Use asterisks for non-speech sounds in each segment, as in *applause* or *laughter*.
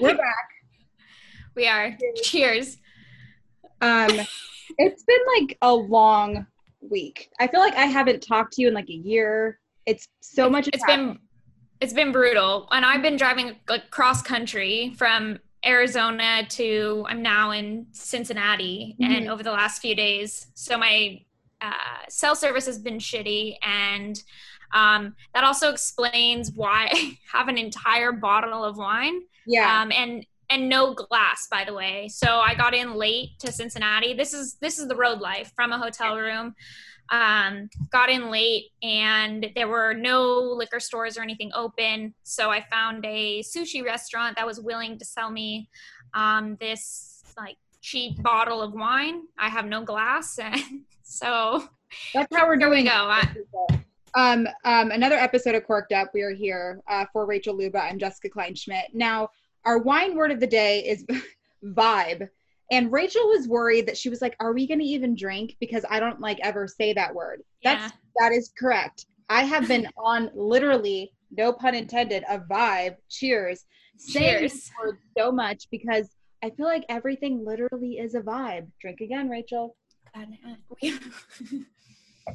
We're back. *laughs* We are. Cheers. Um, it's been like a long week. I feel like I haven't talked to you in like a year. It's so much. It's been it's been brutal, and I've been driving like cross country from Arizona to I'm now in Cincinnati, mm-hmm. and over the last few days, so my uh, cell service has been shitty, and um, that also explains why *laughs* I have an entire bottle of wine. Yeah. Um, and and no glass, by the way. So I got in late to Cincinnati. This is this is the road life from a hotel room um, got in late and there were no liquor stores or anything open. So I found a sushi restaurant that was willing to sell me um, this like cheap bottle of wine. I have no glass. *laughs* And so that's how we're doing. We go. Um, um, another episode of Corked Up. We are here uh, for Rachel Luba and Jessica Kleinschmidt. Now, our wine word of the day is *laughs* vibe. And Rachel was worried that she was like, "Are we going to even drink?" Because I don't like ever say that word. Yeah. That's that is correct. I have been *laughs* on literally, no pun intended, a vibe. Cheers. Cheers. So much because I feel like everything literally is a vibe. Drink again, Rachel. *laughs*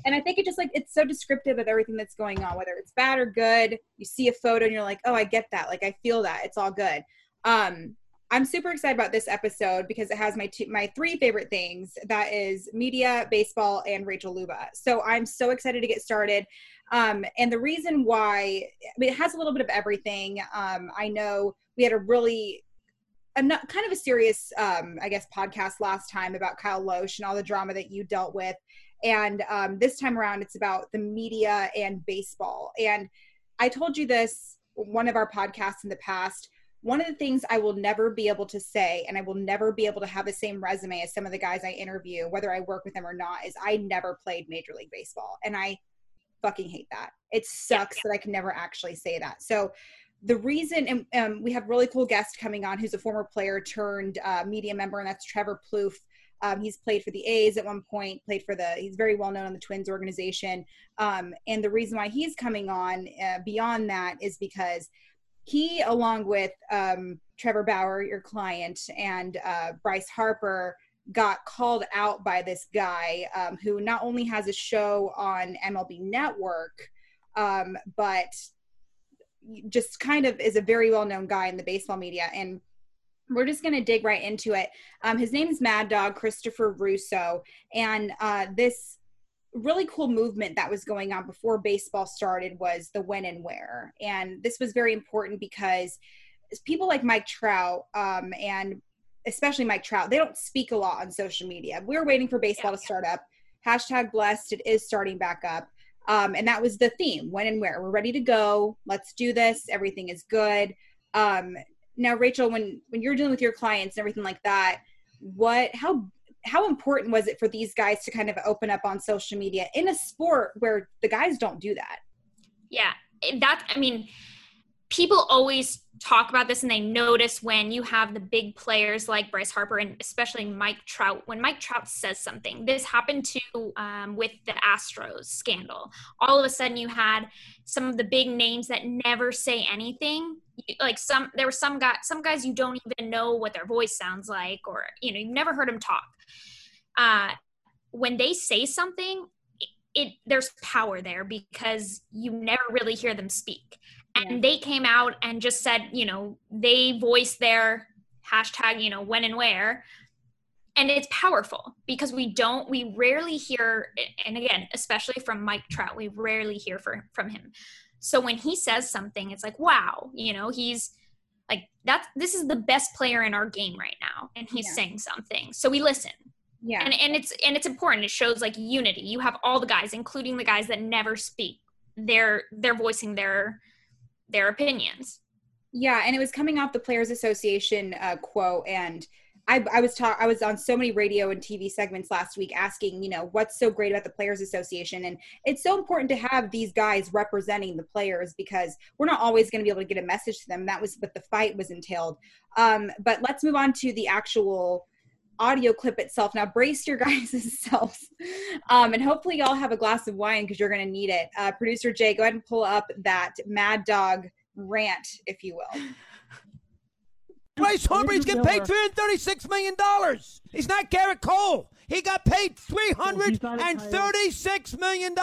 and I think it just like it's so descriptive of everything that's going on, whether it's bad or good. You see a photo and you're like, oh, I get that. Like I feel that. It's all good. Um, I'm super excited about this episode because it has my two, my three favorite things. That is media, baseball, and Rachel Luba. So I'm so excited to get started. Um, and the reason why I mean, it has a little bit of everything. Um, I know we had a really a kind of a serious, um, I guess, podcast last time about Kyle Lohse and all the drama that you dealt with. And um, this time around, it's about the media and baseball. And I told you this one of our podcasts in the past one of the things I will never be able to say, and I will never be able to have the same resume as some of the guys I interview, whether I work with them or not, is I never played Major League Baseball. And I fucking hate that. It sucks that I can never actually say that. So, the reason, and um, we have really cool guest coming on who's a former player turned uh, media member, and that's Trevor Plouffe. Um, he's played for the A's at one point, played for the, he's very well known on the Twins organization. Um, and the reason why he's coming on uh, beyond that is because he, along with um, Trevor Bauer, your client, and uh, Bryce Harper, got called out by this guy um, who not only has a show on MLB Network, um, but just kind of is a very well known guy in the baseball media. And we're just going to dig right into it. Um, his name is Mad Dog Christopher Russo. And uh, this really cool movement that was going on before baseball started was the when and where. And this was very important because people like Mike Trout um, and especially Mike Trout, they don't speak a lot on social media. We are waiting for baseball yeah. to start up. Hashtag blessed, it is starting back up. Um, and that was the theme when and where. We're ready to go. Let's do this. Everything is good. Um, now, Rachel, when when you're dealing with your clients and everything like that, what how how important was it for these guys to kind of open up on social media in a sport where the guys don't do that? Yeah, that I mean, people always talk about this and they notice when you have the big players like Bryce Harper and especially Mike Trout. When Mike Trout says something, this happened to um, with the Astros scandal. All of a sudden, you had some of the big names that never say anything. Like some, there were some guys, some guys you don't even know what their voice sounds like, or you know, you've never heard them talk uh, when they say something, it, it there's power there because you never really hear them speak. And yeah. they came out and just said, you know, they voiced their hashtag, you know, when and where. And it's powerful because we don't, we rarely hear, and again, especially from Mike Trout, we rarely hear for, from him. So when he says something, it's like, wow, you know, he's like, that's, this is the best player in our game right now. And he's yeah. saying something. So we listen yeah and and it's and it's important it shows like unity you have all the guys including the guys that never speak they're they're voicing their their opinions yeah and it was coming off the players association uh, quote and I, I was talk I was on so many radio and TV segments last week asking, you know, what's so great about the Players Association, and it's so important to have these guys representing the players because we're not always going to be able to get a message to them. That was what the fight was entailed. Um, but let's move on to the actual audio clip itself. Now, brace your *laughs* guys' selves. Um, and hopefully, y'all have a glass of wine because you're going to need it. Uh, Producer Jay, go ahead and pull up that Mad Dog rant, if you will. *laughs* Bryce Harper, he's getting paid $336 million. He's not Gerrit Cole. He got paid $336 million.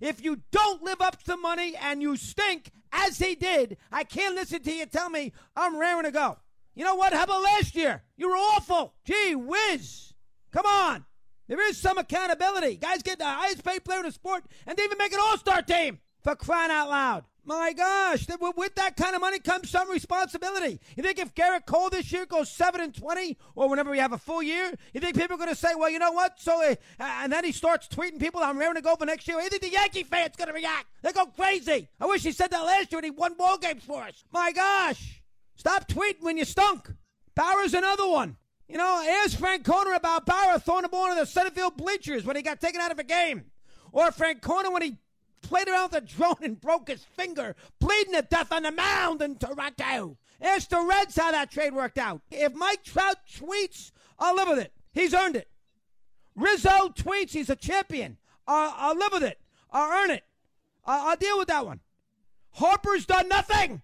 If you don't live up to money and you stink, as he did, I can't listen to you tell me I'm raring to go. You know what? How about last year? You were awful. Gee whiz. Come on. There is some accountability. Guys get the highest paid player in the sport and they even make an all star team for crying out loud. My gosh, with that kind of money comes some responsibility. You think if Gerrit Cole this year goes seven and twenty, or whenever we have a full year, you think people are going to say, "Well, you know what?" So, uh, and then he starts tweeting people, "I'm ready to go for next year." You think the Yankee fans going to react? They go crazy. I wish he said that last year when he won ball games for us. My gosh, stop tweeting when you stunk. Bauer's another one. You know, ask Francona about Bauer throwing the ball into the center field bleachers when he got taken out of a game, or Francona when he played around with a drone and broke his finger, bleeding to death on the mound in Toronto. Ask the Reds how that trade worked out. If Mike Trout tweets, I'll live with it. He's earned it. Rizzo tweets, he's a champion. I'll, live with it. I'll earn it. I'll, I'll deal with that one. Harper's done nothing.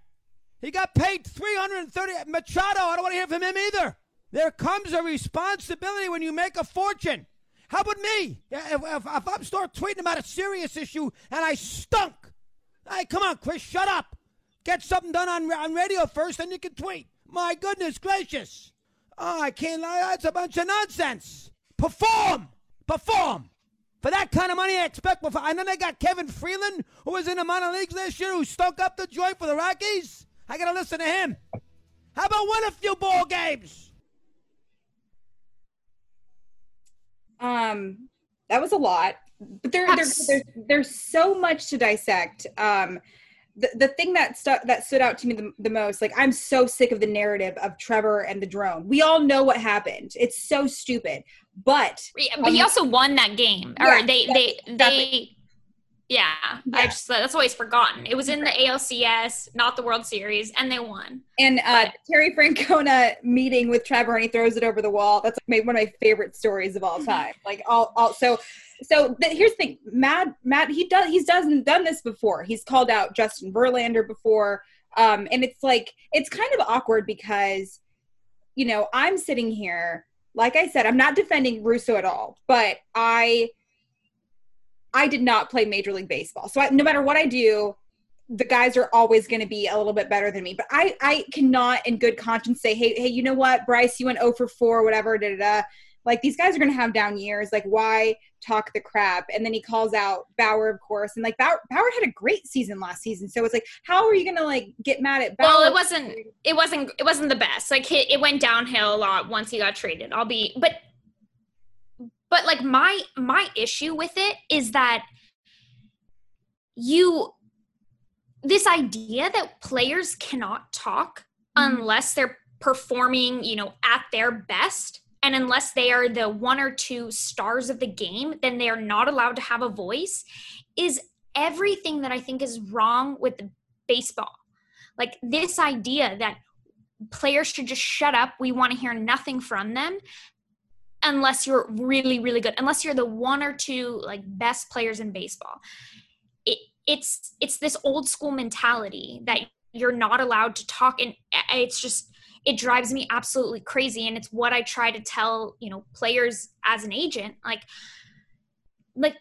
He got paid 330. Machado, I don't want to hear from him either. There comes a responsibility when you make a fortune. How about me? If, if, if I'm start tweeting about a serious issue and I stunk, hey, come on, Chris, shut up. Get something done on, on radio first, then you can tweet. My goodness gracious. Oh, I can't lie. That's a bunch of nonsense. Perform. Perform. For that kind of money, I expect. Before. And then they got Kevin Freeland, who was in the minor leagues this year, who stunk up the joint for the Rockies. I got to listen to him. How about win a few ball games? Um, that was a lot, but there, there, there's there's so much to dissect. Um, the, the thing that stuck that stood out to me the, the most, like I'm so sick of the narrative of Trevor and the drone. We all know what happened. It's so stupid. But but um, he also won that game, or yeah, they they exactly. Yeah, yeah, I just that's always forgotten. It was in the ALCS, not the World Series, and they won. And uh, Terry Francona meeting with Trevor, and he throws it over the wall. That's like one of my favorite stories of all *laughs* time. like all, all so. So here's the thing, Matt. Matt, he does. He's doesn't done this before. He's called out Justin Verlander before, um, and it's like it's kind of awkward because, you know, I'm sitting here. Like I said, I'm not defending Russo at all, but I I did not play Major League Baseball. So I, no matter what I do, the guys are always going to be a little bit better than me. But I, I cannot, in good conscience, say, hey, hey, you know what, Bryce, you went 0 for 4, whatever, da da da. Like these guys are going to have down years. Like why talk the crap? And then he calls out Bauer, of course, and like Bauer, Bauer had a great season last season. So it's like, how are you going to like get mad at Bauer? Well, it wasn't, it wasn't, it wasn't the best. Like it, it went downhill a lot once he got traded. I'll be, but but like my my issue with it is that you this idea that players cannot talk mm-hmm. unless they're performing, you know, at their best and unless they are the one or two stars of the game, then they are not allowed to have a voice is everything that I think is wrong with baseball. Like this idea that players should just shut up, we want to hear nothing from them unless you're really really good unless you're the one or two like best players in baseball. It, it's it's this old school mentality that you're not allowed to talk and eh, eh, it's just it drives me absolutely crazy and it's what i try to tell you know players as an agent like like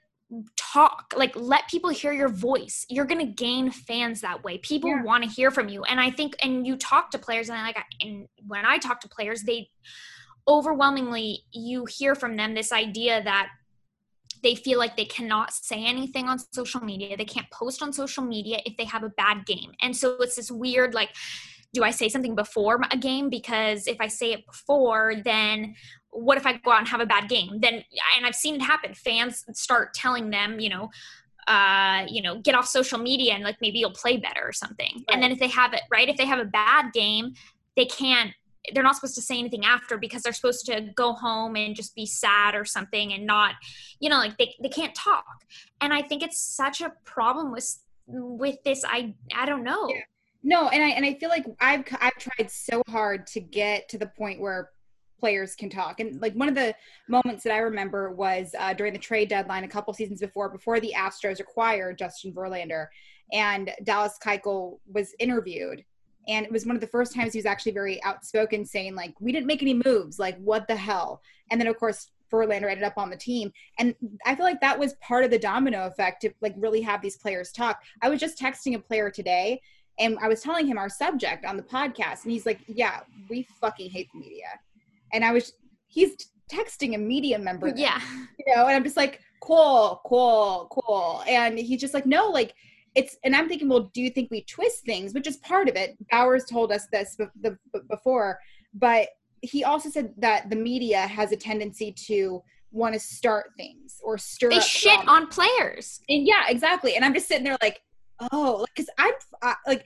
talk like let people hear your voice. You're gonna gain fans that way. People yeah. want to hear from you and i think and you talk to players and I like and when i talk to players they overwhelmingly you hear from them this idea that they feel like they cannot say anything on social media. They can't post on social media if they have a bad game. And so it's this weird like do i say something before a game? Because if i say it before then what if i go out and have a bad game? Then and i've seen it happen. Fans start telling them you know uh you know get off social media and like maybe you'll play better or something. Right. and then if they have it right? If they have a bad game they can't they're not supposed to say anything after because they're supposed to go home and just be sad or something and not you know like they, they can't talk. And i think it's such a problem with with this i i don't know. Yeah. no and i and i feel like i've i've tried so hard to get to the point where players can talk. And like one of the moments that i remember was uh, during the trade deadline a couple seasons before before the astros acquired justin verlander and dallas keuchel was interviewed and it was one of the first times he was actually very outspoken saying like we didn't make any moves like what the hell and then of course Verlander ended up on the team. And I feel like that was part of the domino effect to like really have these players talk. I was just texting a player today and I was telling him our subject on the podcast, and he's like, Yeah, we fucking hate the media. And I was he's texting a media member. Yeah. You know, and I'm just like, cool, cool, cool. And he's just like, no, like it's and I'm thinking, well, do you think we twist things? Which is part of it. Bauer's told us this before, but he also said that the media has a tendency to want to start things or stir. They shit drama. on players. And yeah, exactly. And I'm just sitting there like, oh, because I'm I, like,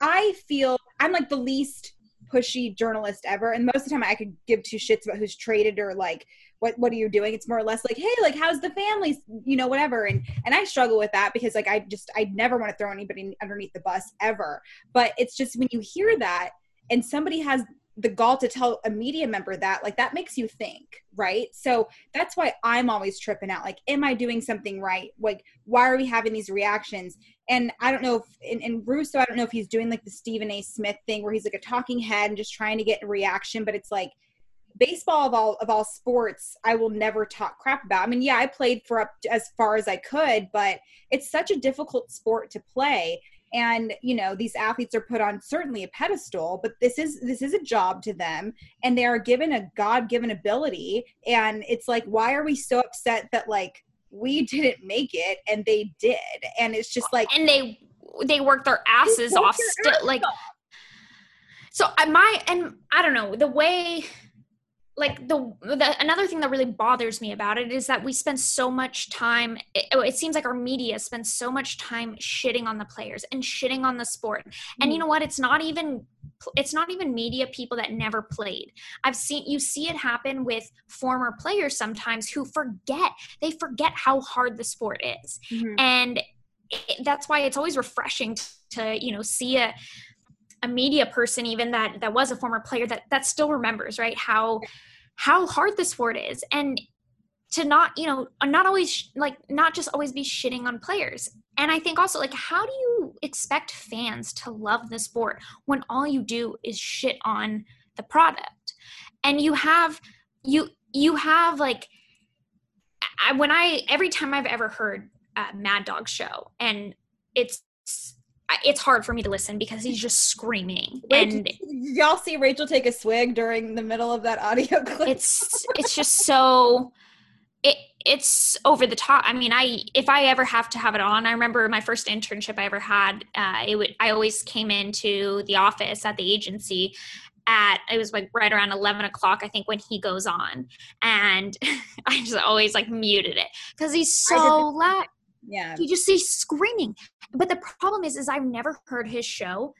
I feel I'm like the least pushy journalist ever, and most of the time I could give two shits about who's traded or like what what are you doing? It's more or less like hey like how's the family? You know whatever. And and i struggle with that because like i just i never want to throw anybody underneath the bus ever. But it's just when you hear that and somebody has the gall to tell a media member that like that makes you think right? So that's why i'm always tripping out like am i doing something right? Like why are we having these reactions? And i don't know if in, in russo i don't know if he's doing like the stephen a. Smith thing where he's like a talking head and just trying to get a reaction but it's like baseball of all of all sports i will never talk crap about. I mean yeah i played for up as far as i could but it's such a difficult sport to play. And you know these athletes are put on certainly a pedestal but this is this is a job to them and they are given a god-given ability. And it's like why are we so upset that like we *laughs* didn't make it and they did? And it's just like and they they work their asses off still like off. so I my and i don't know the way like the, the another thing that really bothers me about it is that we spend so much time it, oh, it, seems like our media spends so much time shitting on the players and shitting on the sport and you mm. know what it's not even it's not even media people that never played i've seen you see it happen with former players sometimes who forget they forget how hard the sport is mm-hmm. and it, that's why it's always refreshing to, to you know see a a media person even that that was a former player that that still remembers right how how hard the sport is and to not you know not always like not just always be shitting on players. And i think also like how do you expect fans to love the sport when all you do is shit on the product? And you have you you have like I, when i every time i've ever heard a mad dog show and it's it's hard for me to listen because he's just screaming. Wait, and y'all see rachel take a swig during the middle of that audio *laughs* clip? It's it's just so it it's over the top. I mean i if i ever have to have it on i remember my first internship i ever had uh, it would i always came into the office at the agency at it was like right around 11 o'clock i think when he goes on. And *laughs* i just always like muted it because he's so loud yeah. You just see screaming. But the problem is is i've never heard his show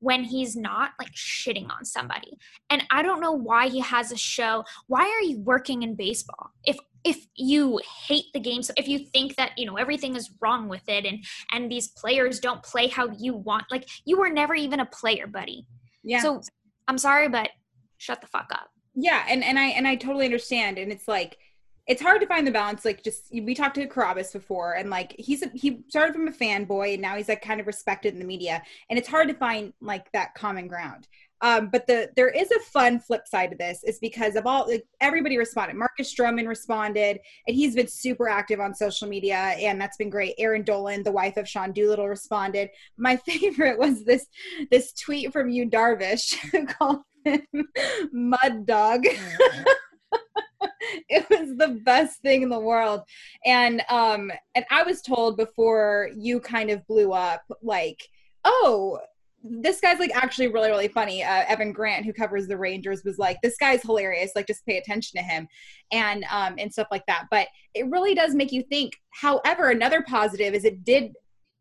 when he's not like shitting on somebody. And i don't know why he has a show. Why are you working in baseball? If if you hate the game so if you think that you know everything is wrong with it and and these players don't play how you want like you were never even a player buddy. Yeah. So i'm sorry but shut the fuck up. Yeah and and i and i totally understand. And it's like it's hard to find the balance. Like, just we talked to Carabas before, and like he's a, he started from a fanboy, and now he's like kind of respected in the media, and it's hard to find like that common ground. Um, but the there is a fun flip side to this is because of all like everybody responded. Marcus Stroman responded, and he's been super active on social media, and that's been great. Eireann Dolan, the wife of Sean Doolittle, responded. My *laughs* favorite was this this tweet from Yu Darvish *laughs* who called him *laughs* Mud Dog. *laughs* it was the best thing in the world. And um and I was told before you kind of blew up like, "Oh, this guy's like actually really really funny. Uh, evan grant who covers the rangers was like this guy's hilarious like just pay attention to him. And um and stuff like that. But it really does make you think however another positive is it did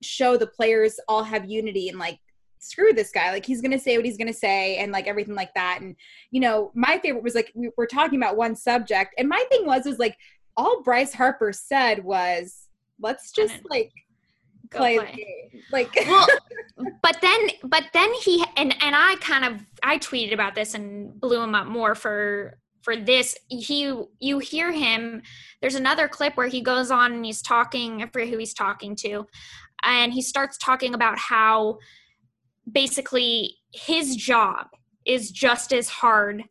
show the players all have unity and like screw this guy. Like he's gonna say what he's gonna say and like everything like that. And you know my favorite was like we were talking about one subject and my thing was was like all bryce harper said was let's just like play, play. like well *laughs* but then but then he and and i kind of i tweeted about this and blew him up more for for this. He you hear him there's another clip where he goes on and he's talking i forget who he's talking to and he starts talking about how basically his job is just as hard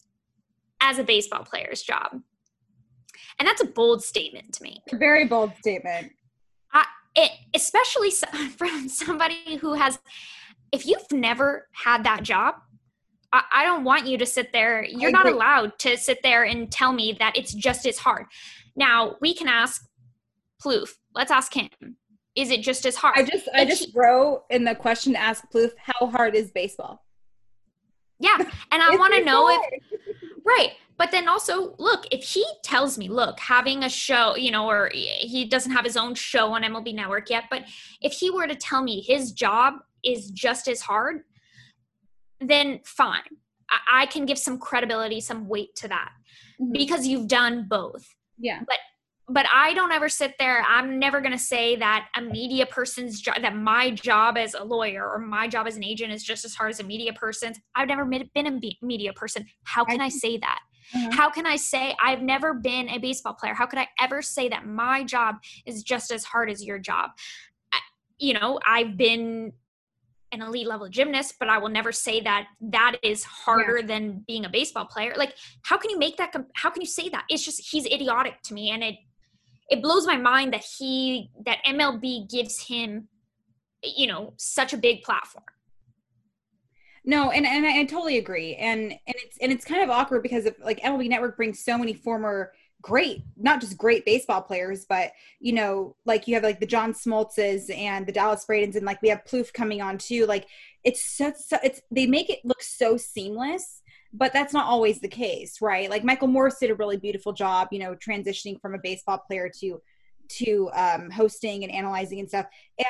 as a baseball player's job. And that's a bold statement to me. A very bold statement. I, it, especially *laughs* from somebody who has, if you've never had that job, I, I don't want you to sit there. You're not allowed to sit there and tell me that it's just as hard. Now, we can ask Plouffe. Let's ask him. Is it just as hard? I just I just wrote in the question to ask Plouffe, how hard is baseball? Yeah. And I *laughs* want to know hard. if *laughs* right but then also look if he tells me look having a show you know or he doesn't have his own show on mlb network yet but if he were to tell me his job is just as hard then fine i, I can give some credibility some weight to that mm-hmm. because you've done both yeah but but I don't ever sit there. I'm never going to say that a media person's job, that my job as a lawyer or my job as an agent is just as hard as a media person's. I've never been a media person. How can I, I say that? Mm-hmm. How can I say I've never been a baseball player? How could I ever say that my job is just as hard as your job? I, you know, I've been an elite level gymnast, but I will never say that that is harder yeah. than being a baseball player. Like, how can you make that? Comp- how can you say that? It's just he's idiotic to me, and it it blows my mind that he that MLB gives him you know such a big platform. No, and and I, I totally agree, and and it's and it's kind of awkward because of like MLB Network brings so many former great, not just great baseball players, but you know, like you have like the John Smoltzes and the Dallas Braden's, and like we have Plouffe coming on too. Like it's such, so, it's they make it look so seamless but that's not always the case right? Like michael Morse did a really beautiful job you know transitioning from a baseball player to to um, hosting and analyzing and stuff.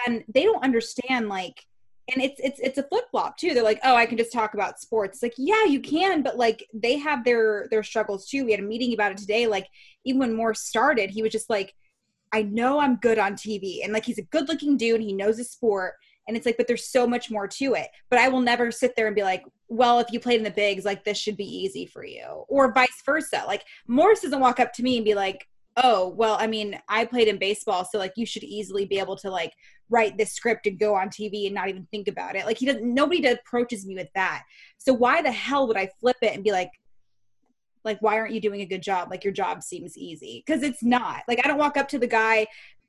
And they don't understand like and it's it's it's a flip flop too. They're like oh i can just talk about sports. Like yeah you can but like they have their their struggles too. We had a meeting about it today like even when morse started he was just like i know i'm good on tv and like he's a good looking dude he knows his sport and it's like but there's so much more to it. But i will never sit there and be like well if you played in the bigs like this should be easy for you. Or vice versa. Like morse doesn't walk up to me and be like oh well i mean i played in baseball so like you should easily be able to like write this script and go on tv and not even think about it. Like he doesn't nobody approaches me with that. So why the hell would i flip it and be like like why aren't you doing a good job? Like your job seems easy. Because it's not. Like i don't walk up to the guy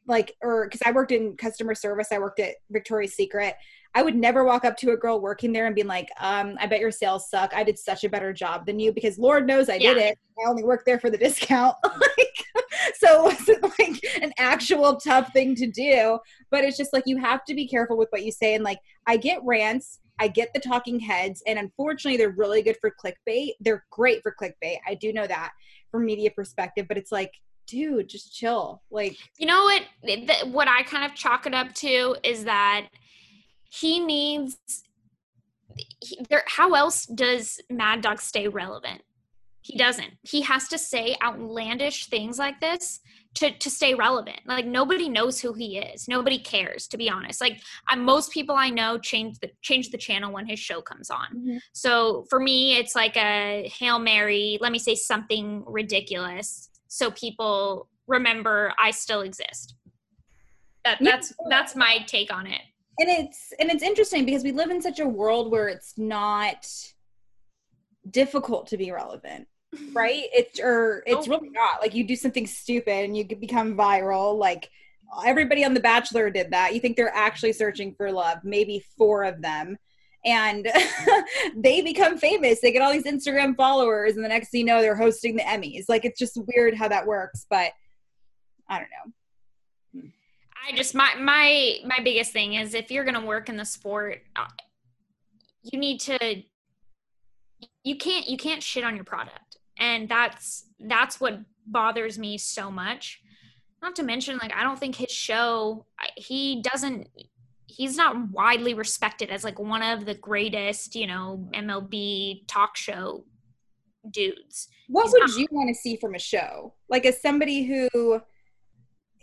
like or because i worked in customer service i worked at victoria's secret i would never walk up to a girl working there and be like um i bet your sales suck i did such a better job than you because lord knows i yeah. did it i only worked there for the *laughs* discount *laughs* like so it wasn't like an actual tough thing to do but it's just like you have to be careful with what you say and like i get rants I get the talking heads, and unfortunately, they're really good for clickbait. They're great for clickbait. I do know that from media perspective, but it's like dude, just chill. Like, you know what? The, what I kind of chalk it up to is that he needs. He, there, how else does Mad Dog stay relevant? He doesn't. He has to say outlandish things like this to to stay relevant. Like nobody knows who he is. Nobody cares, to be honest. Like I, most people I know change the change the channel when his show comes on. Mm-hmm. So for me, it's like a hail mary. Let me say something ridiculous so people remember I still exist. That, that's that's my take on it. And it's and it's interesting because we live in such a world where it's not difficult to be relevant *laughs* right? It's or it's oh. really not. Like you do something stupid and you become viral. Like everybody on the bachelor did that. You think they're actually searching for love. Maybe four of them and *laughs* they become famous. They get all these Instagram followers, and the next thing you know, they're hosting the Emmys. Like it's just weird how that works, but I don't know. I just my my my biggest thing is if you're gonna work in the sport, uh, you need to. You can't you can't shit on your product, and that's that's what bothers me so much. Not to mention, like I don't think his show he doesn't he's not widely respected as like one of the greatest, you know, MLB talk show dudes. What he's would not. you want to see from a show? Like as somebody who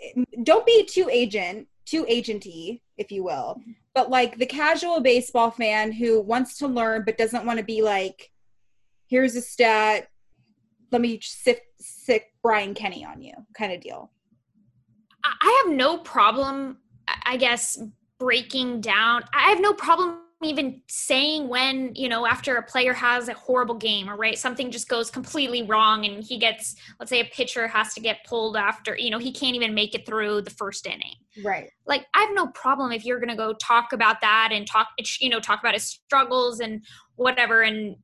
eh, don't be too agent, too agenty, if you will, but like the casual baseball fan who wants to learn but doesn't want to be like, here's a stat, let me sift sick Brian Kenny on you kind of deal. I have no problem, I guess, breaking down. I have no problem even saying when you know after a player has a horrible game or right something just goes completely wrong and he gets let's say a pitcher has to get pulled after you know he can't even make it through the first inning. Right. Like i have no problem if you're going to go talk about that and talk you know talk about his struggles and whatever and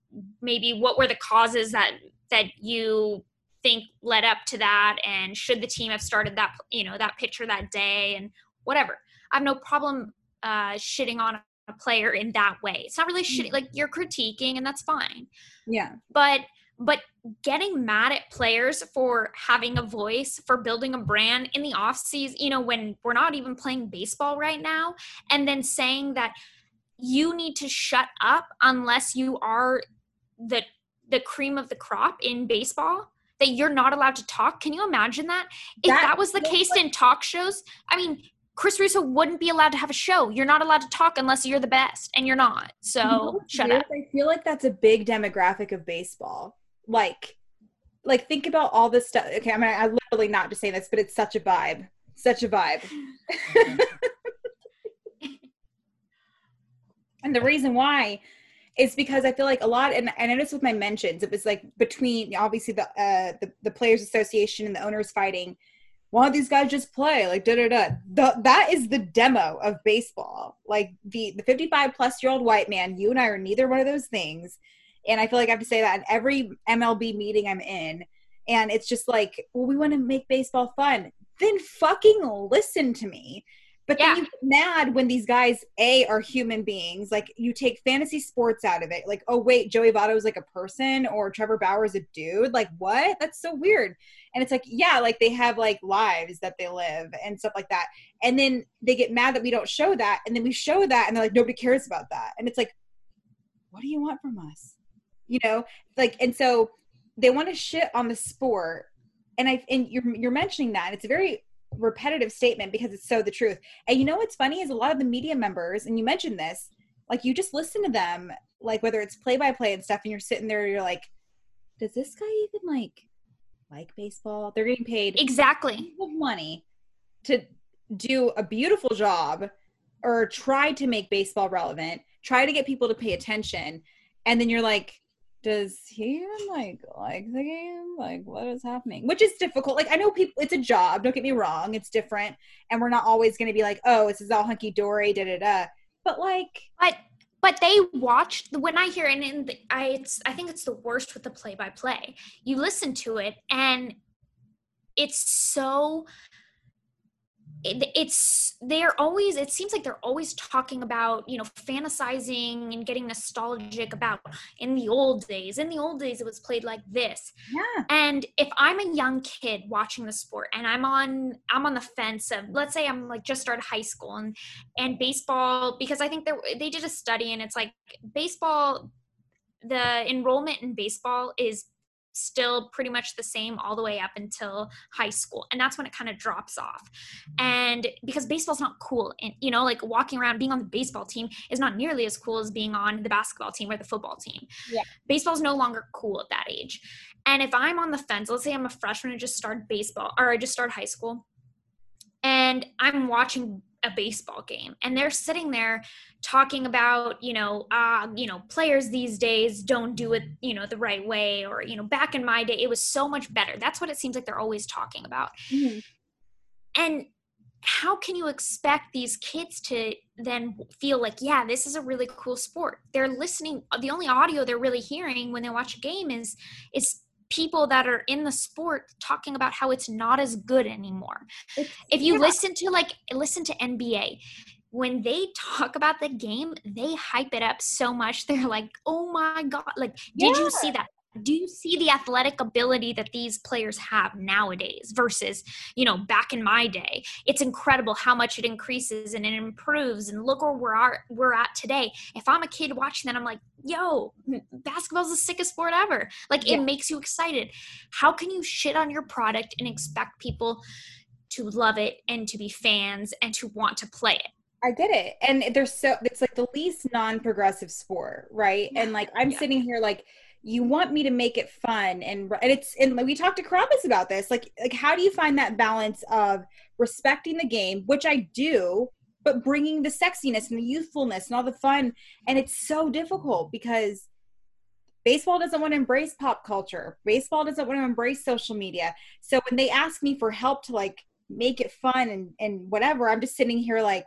maybe what were the causes that that you think led up to that and should the team have started that you know that pitcher that day and whatever i have no problem uh shitting on a player in that way. It's not really shitty. Like you're critiquing, and that's fine. Yeah. But but getting mad at players for having a voice for building a brand in the off season you know when we're not even playing baseball right now and then saying that you need to shut up unless you are the the cream of the crop in baseball that you're not allowed to talk can you imagine that if that, that was the case like, in talk shows i mean Chris Russo wouldn't be allowed to have a show. You're not allowed to talk unless you're the best, and you're not. So you know shut up. I feel like that's a big demographic of baseball. Like, like think about all this stuff. Okay, I mean, I literally not to say this, but it's such a vibe. Such a vibe. *laughs* and the reason why is because I feel like a lot, and, and I noticed with my mentions, it was like between obviously the uh, the, the Players Association and the owners fighting why don't these guys just play? Like da da da. That is the demo of baseball. Like the the 55 plus year old white man you and i are neither one of those things. And i feel like i have to say that in every mlb meeting i'm in. And it's just like well we want to make baseball fun. Then fucking listen to me but yeah. then you get mad when these guys a are human beings. Like you take fantasy sports out of it. Like oh wait, Joey Votto is like a person, or Trevor Bauer is a dude. Like what? That's so weird. And it's like yeah, like they have like lives that they live and stuff like that. And then they get mad that we don't show that, and then we show that, and they're like nobody cares about that. And it's like, what do you want from us? You know, like and so they want to shit on the sport and I and you're you're mentioning that it's a very repetitive statement because it's so the truth. And you know what's funny is a lot of the media members, and you mentioned this, like you just listen to them, like whether it's play by play and stuff, and you're sitting there, you're like, does this guy even like like baseball? They're getting paid exactly money to do a beautiful job or try to make baseball relevant, try to get people to pay attention, and then you're like, does he even like like the game? Like what is happening? Which is difficult. Like I know people it's a job, don't get me wrong, it's different. And we're not always gonna be like, oh, this is all hunky dory, da da da. But like But but they watch when I hear and the, I it's I think it's the worst with the play by play. You listen to it and it's so it, it's they're always it seems like they're always talking about you know fantasizing and getting nostalgic about in the old days in the old days it was played like this. Yeah. And if i'm a young kid watching the sport and i'm on i'm on the fence of let's say i'm like just started high school and and baseball because i think they they did a study and it's like baseball the enrollment in baseball is still pretty much the same all the way up until high school and that's when it kind of drops off. And because baseball's not cool and you know like walking around being on the baseball team is not nearly as cool as being on the basketball team or the football team. Yeah. Baseball's no longer cool at that age. And if i'm on the fence let's say i'm a freshman and just started baseball or i just started high school and i'm watching a baseball game and they're sitting there talking about you know uh you know players these days don't do it you know the right way or you know back in my day it was so much better. That's what it seems like they're always talking about. Mm-hmm. and how can you expect these kids to then feel like yeah this is a really cool sport? They're listening the only audio they're really hearing when they watch a game is is people that are in the sport talking about how it's not as good anymore. It's, if you yeah. listen to like listen to NBA, when they talk about the game, they hype it up so much. They're like, "Oh my god, like yeah. did you see that? Do you see the athletic ability that these players have nowadays versus you know back in my day it's incredible how much it increases and it improves and look where we're at, we're at today if i'm a kid watching that i'm like yo basketball's the sickest sport ever like yeah. it makes you excited how can you shit on your product and expect people to love it and to be fans and to want to play it I get it. And there's so it's like the least non-progressive sport, right? And like I'm yeah. sitting here like you want me to make it fun and and it's and we talked to Krampus about this like like how do you find that balance of respecting the game which I do but bringing the sexiness and the youthfulness and all the fun. And it's so difficult because baseball doesn't want to embrace pop culture. Baseball doesn't want to embrace social media. So when they ask me for help to like make it fun and, and whatever, I'm just sitting here like,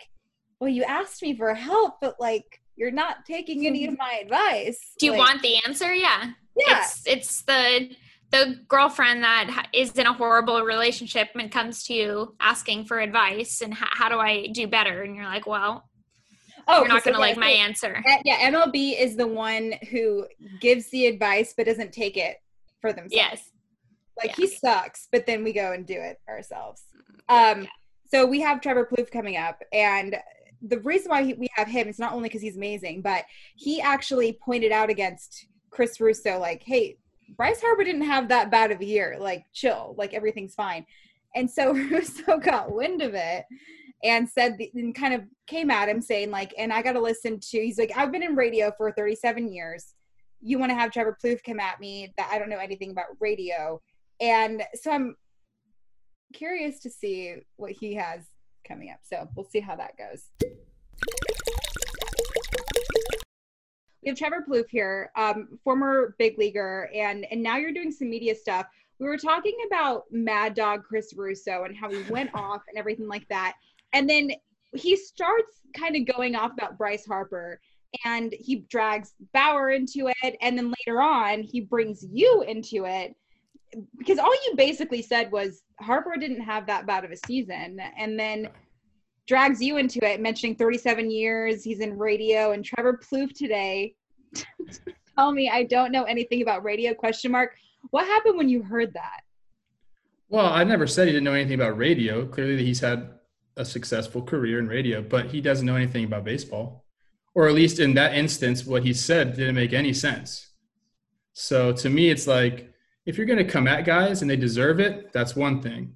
well, you asked me for help, but like you're not taking any of *laughs* my advice. Do you like, want the answer? Yeah. Yeah. It's it's the the girlfriend that is in a horrible relationship and comes to you asking for advice and how, how do I do better? And you're like, well, oh, you're not going to like my answer. Yeah, MLB is the one who gives the advice but doesn't take it for themselves. Yes. Like he sucks, but then we go and do it ourselves. Um, yeah. So we have Trevor Plouffe coming up, and the reason why we have him is not only because he's amazing, but he actually pointed out against Chris Russo, like, hey, Bryce Harper didn't have that bad of a year. Like, chill, like everything's fine. And so *laughs* Russo got wind of it and said and kind of came at him saying like, and I got to listen to. He's like, I've been in radio for 37 years. You want to have Trevor Plouffe come at me that I don't know anything about radio, and so I'm curious to see what he has coming up. So we'll see how that goes. we have Trevor Plouffe here, um, former big leaguer, and and now you're doing some media stuff. We were talking about Mad Dog Chris Russo and how he went *laughs* off and everything like that, and then he starts kind of going off about Bryce Harper, and he drags Bauer into it, and then later on he brings you into it because all you basically said was Harper didn't have that bad of a season, and then drags you into it, mentioning 37 years. He's in radio, and Trevor Plouffe today. *laughs* tell me, I don't know anything about radio? Question mark. What happened when you heard that? Well, I never said he didn't know anything about radio. Clearly, he's had a successful career in radio, but he doesn't know anything about baseball, or at least in that instance, what he said didn't make any sense. So to me, it's like if you're going to come at guys and they deserve it, that's one thing.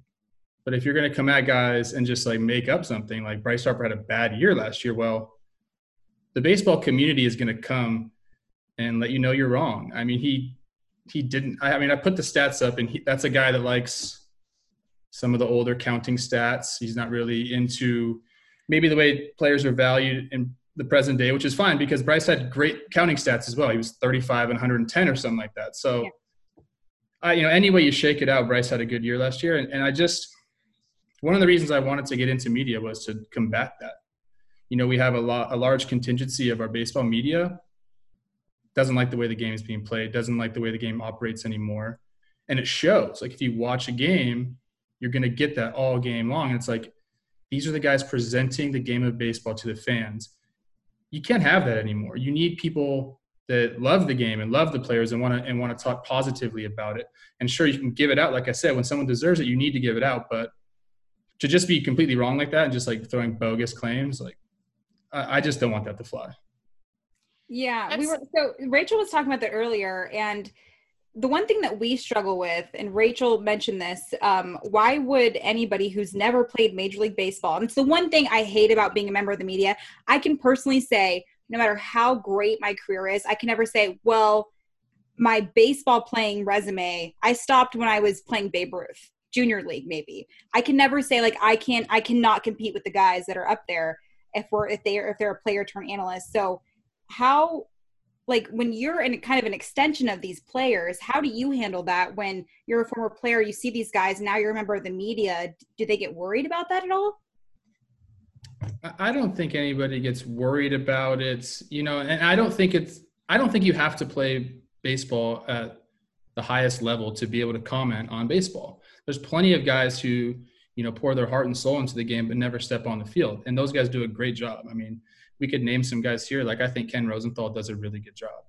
But if you're going to come at guys and just like make up something, like Bryce Harper had a bad year last year, well, the baseball community is going to come and let you know you're wrong. I mean, he he didn't. I, mean, I put the stats up, and he, that's a guy that likes some of the older counting stats. He's not really into maybe the way players are valued in the present day, which is fine because Bryce had great counting stats as well. He was 35 and 110 or something like that. So, yeah. I, you know, any way you shake it out, Bryce had a good year last year, and, and I just one of the reasons I wanted to get into media was to combat that. You know, we have a lot, a large contingency of our baseball media doesn't like the way the game is being played, doesn't like the way the game operates anymore, and it shows. Like if you watch a game, you're going to get that all game long. And it's like these are the guys presenting the game of baseball to the fans. You can't have that anymore. You need people that love the game and love the players and want to and want to talk positively about it. And sure, you can give it out. Like I said, when someone deserves it, you need to give it out. But to just be completely wrong like that and just like throwing bogus claims, like I, I just don't want that to fly. Yeah, That's... we were so Rachel was talking about that earlier, and the one thing that we struggle with, and Rachel mentioned this, um, why would anybody who's never played Major League Baseball, and it's the one thing I hate about being a member of the media, I can personally say, no matter how great my career is, I can never say, well, my baseball playing resume, I stopped when I was playing Babe Ruth junior league maybe. I can never say like i can't i cannot compete with the guys that are up there if we're if they're if they're a player turn analyst. So how like when you're in kind of an extension of these players how do you handle that when you're a former player you see these guys now you're a member of the media do they get worried about that at all i don't think anybody gets worried about it you know and i don't think it's i don't think you have to play baseball at the highest level to be able to comment on baseball there's plenty of guys who you know pour their heart and soul into the game but never step on the field and those guys do a great job i mean we could name some guys here like i think ken rosenthal does a really good job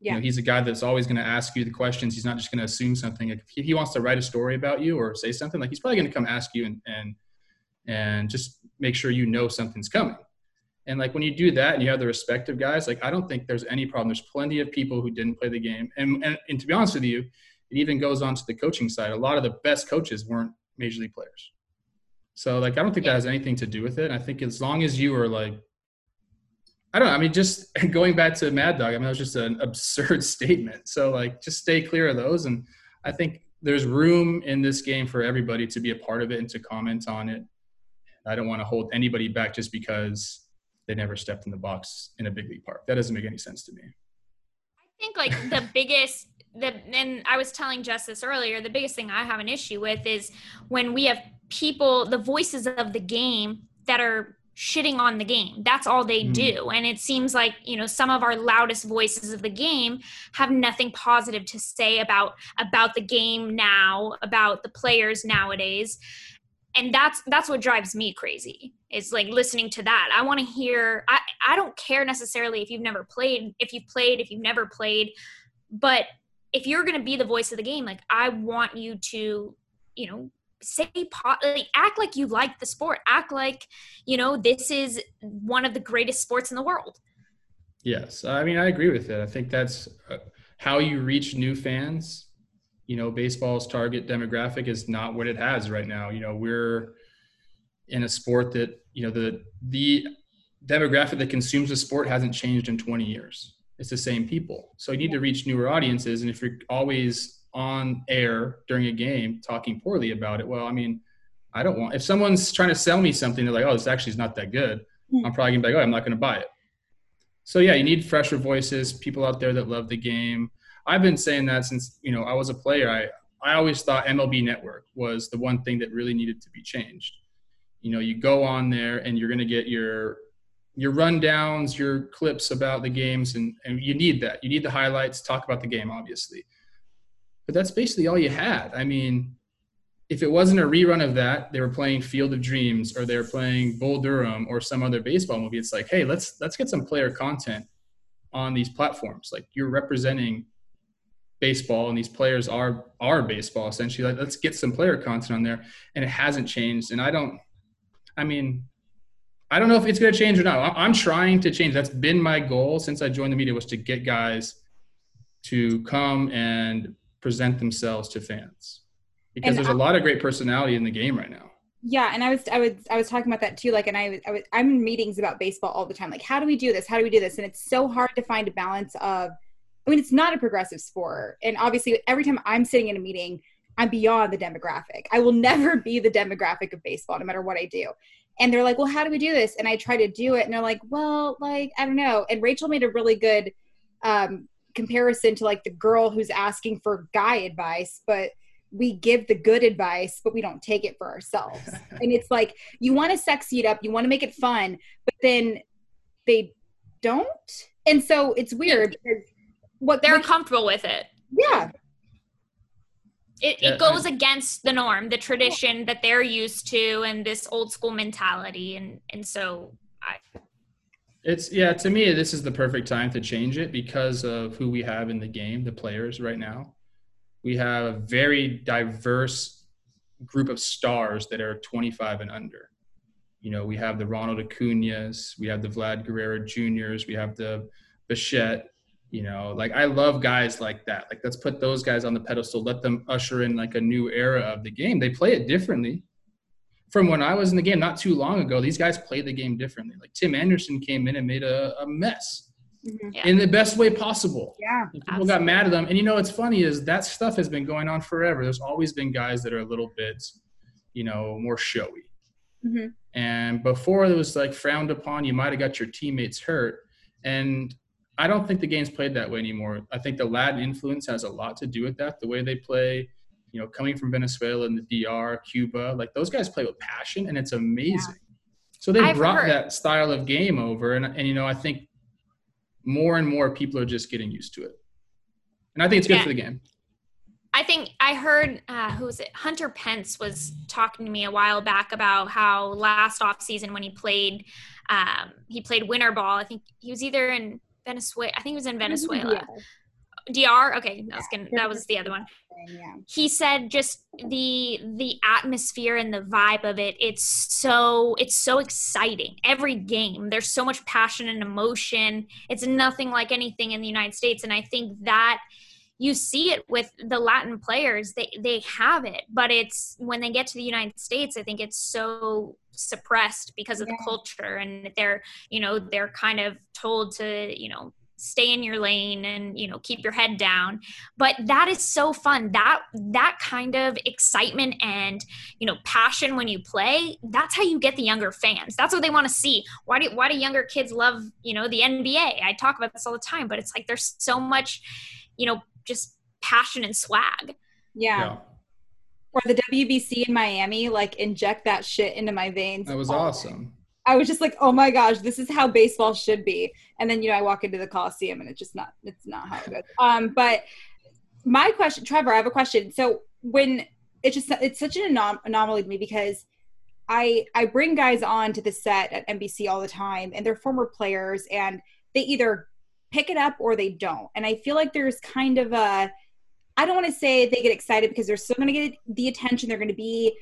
yeah. You know, he's a guy that's always going to ask you the questions. He's not just going to assume something. If he wants to write a story about you or say something, like he's probably going to come ask you and and and just make sure you know something's coming. And like when you do that and you have the respect of guys, like I don't think there's any problem. There's plenty of people who didn't play the game. And and, and to be honest with you, it even goes on to the coaching side. A lot of the best coaches weren't major league players. So like I don't think that has anything to do with it. I think as long as you are like I don't know, I mean just *laughs* going back to Mad Dog, I mean that was just an *laughs* absurd statement. So like just stay clear of those and I think there's room in this game for everybody to be a part of it and to comment on it. I don't want to hold anybody back just because they never stepped in the box in a big league park. That doesn't make any sense to me. I think like the biggest the and I was telling Justice earlier, the biggest thing I have an issue with is when we have people, the voices of the game that are shitting on the game. That's all they mm. do. And it seems like, you know, some of our loudest voices of the game have nothing positive to say about about the game now, about the players nowadays. And that's that's what drives me crazy. Is like listening to that. I want to hear I I don't care necessarily if you've never played, if you've played, if you've never played, but if you're going to be the voice of the game, like I want you to, you know, say like, act like you like the sport act like you know this is one of the greatest sports in the world yes i mean i agree with it i think that's uh, how you reach new fans you know baseball's target demographic is not what it has right now you know we're in a sport that you know the the demographic that consumes the sport hasn't changed in 20 years it's the same people so you need to reach newer audiences and if you're always on air during a game talking poorly about it. Well, I mean, I don't want if someone's trying to sell me something, they're like, "Oh, this actually is not that good." Mm-hmm. I'm probably gonna be like, "Oh, I'm not gonna buy it." So yeah, you need fresher voices, people out there that love the game. I've been saying that since you know I was a player. I I always thought MLB Network was the one thing that really needed to be changed. You know, you go on there and you're gonna get your your rundowns, your clips about the games, and, and you need that. You need the highlights, talk about the game, obviously but that's basically all you had. I mean, if it wasn't a rerun of that, they were playing Field of Dreams or they were playing Bull Durham or some other baseball movie. It's like, hey, let's let's get some player content on these platforms. Like you're representing baseball and these players are are baseball essentially. Like let's get some player content on there. And it hasn't changed. And I don't I mean, I don't know if it's going to change or not. I'm trying to change. That's been my goal since I joined the media was to get guys to come and present themselves to fans because and there's I, a lot of great personality in the game right now yeah and i was i was i was talking about that too like and i I was i'm in meetings about baseball all the time like how do we do this how do we do this and it's so hard to find a balance of i mean it's not a progressive sport. And obviously every time i'm sitting in a meeting i'm beyond the demographic. I will *laughs* never be the demographic of baseball no matter what i do. And they're like well how do we do this? And i try to do it and they're like well like i don't know. And rachel made a really good um, comparison to like the girl who's asking for guy advice, but we give the good advice, but we don't take it for ourselves. *laughs* and it's like you want to sexy it up, you want to make it fun, but then they don't. And so it's weird because what they're comfortable with it. Yeah. It, it goes against the norm, the tradition that they're used to, and this old school mentality, and and so I it's yeah, to me, this is the perfect time to change it because of who we have in the game, the players right now. We have a very diverse group of stars that are 25 and under. You know, we have the Ronald Acuna's, we have the Vlad Guerrero Juniors, we have the Bichette. You know, like I love guys like that. Like let's put those guys on the pedestal. Let them usher in like a new era of the game. They play it differently from when I was in the game not too long ago, these guys played the game differently. Like Tim Anderson came in and made a, a mess mm-hmm. yeah. in the best way possible. Yeah. And people absolutely. got mad at them. And you know what's funny is that stuff has been going on forever. There's always been guys that are a little bit, you know, more showy. Mm-hmm. And before it was like frowned upon, you might have got your teammates hurt. And I don't think the game's played that way anymore. I think the Latin influence has a lot to do with that. The way they play, you know, coming from Venezuela and the DR, Cuba, like those guys play with passion and it's amazing. Yeah. So they I've brought heard. that style of game over. And, and, you know, I think more and more people are just getting used to it. And I think it's good yeah. for the game. I think I heard uh, who was it? Hunter Pence was talking to me a while back about how last off season when he played, um, he played winter ball. I think he was either in Venezuela. I think he was in Venezuela. DR. Okay, that was gonna, that was the other one. Yeah. He said just the the atmosphere and the vibe of it. It's so it's so exciting. Every game, there's so much passion and emotion. It's nothing like anything in the United States, and I think that you see it with the Latin players. They they have it, but it's when they get to the United States, I think it's so suppressed because of yeah. the culture, and they're you know they're kind of told to you know stay in your lane and you know keep your head down but that is so fun that that kind of excitement and you know passion when you play that's how you get the younger fans that's what they want to see why do why do younger kids love you know the nba i talk about this all the time but it's like there's so much you know just passion and swag yeah. Yeah. Or the WBC in Miami, like inject that shit into my veins. That was all day. awesome. I was just like, oh my gosh, this is how baseball should be. And then you know, I walk into the Coliseum and it's just not it's not how it goes. Um, but my question, Trevor, I have a question. So when it's just it's such an anom- anomaly to me because I I bring guys on to the set at NBC all the time and they're former players and they either pick it up or they don't. And I feel like there's kind of a I don't want to say they get excited because they're still going to get the attention. They're going to be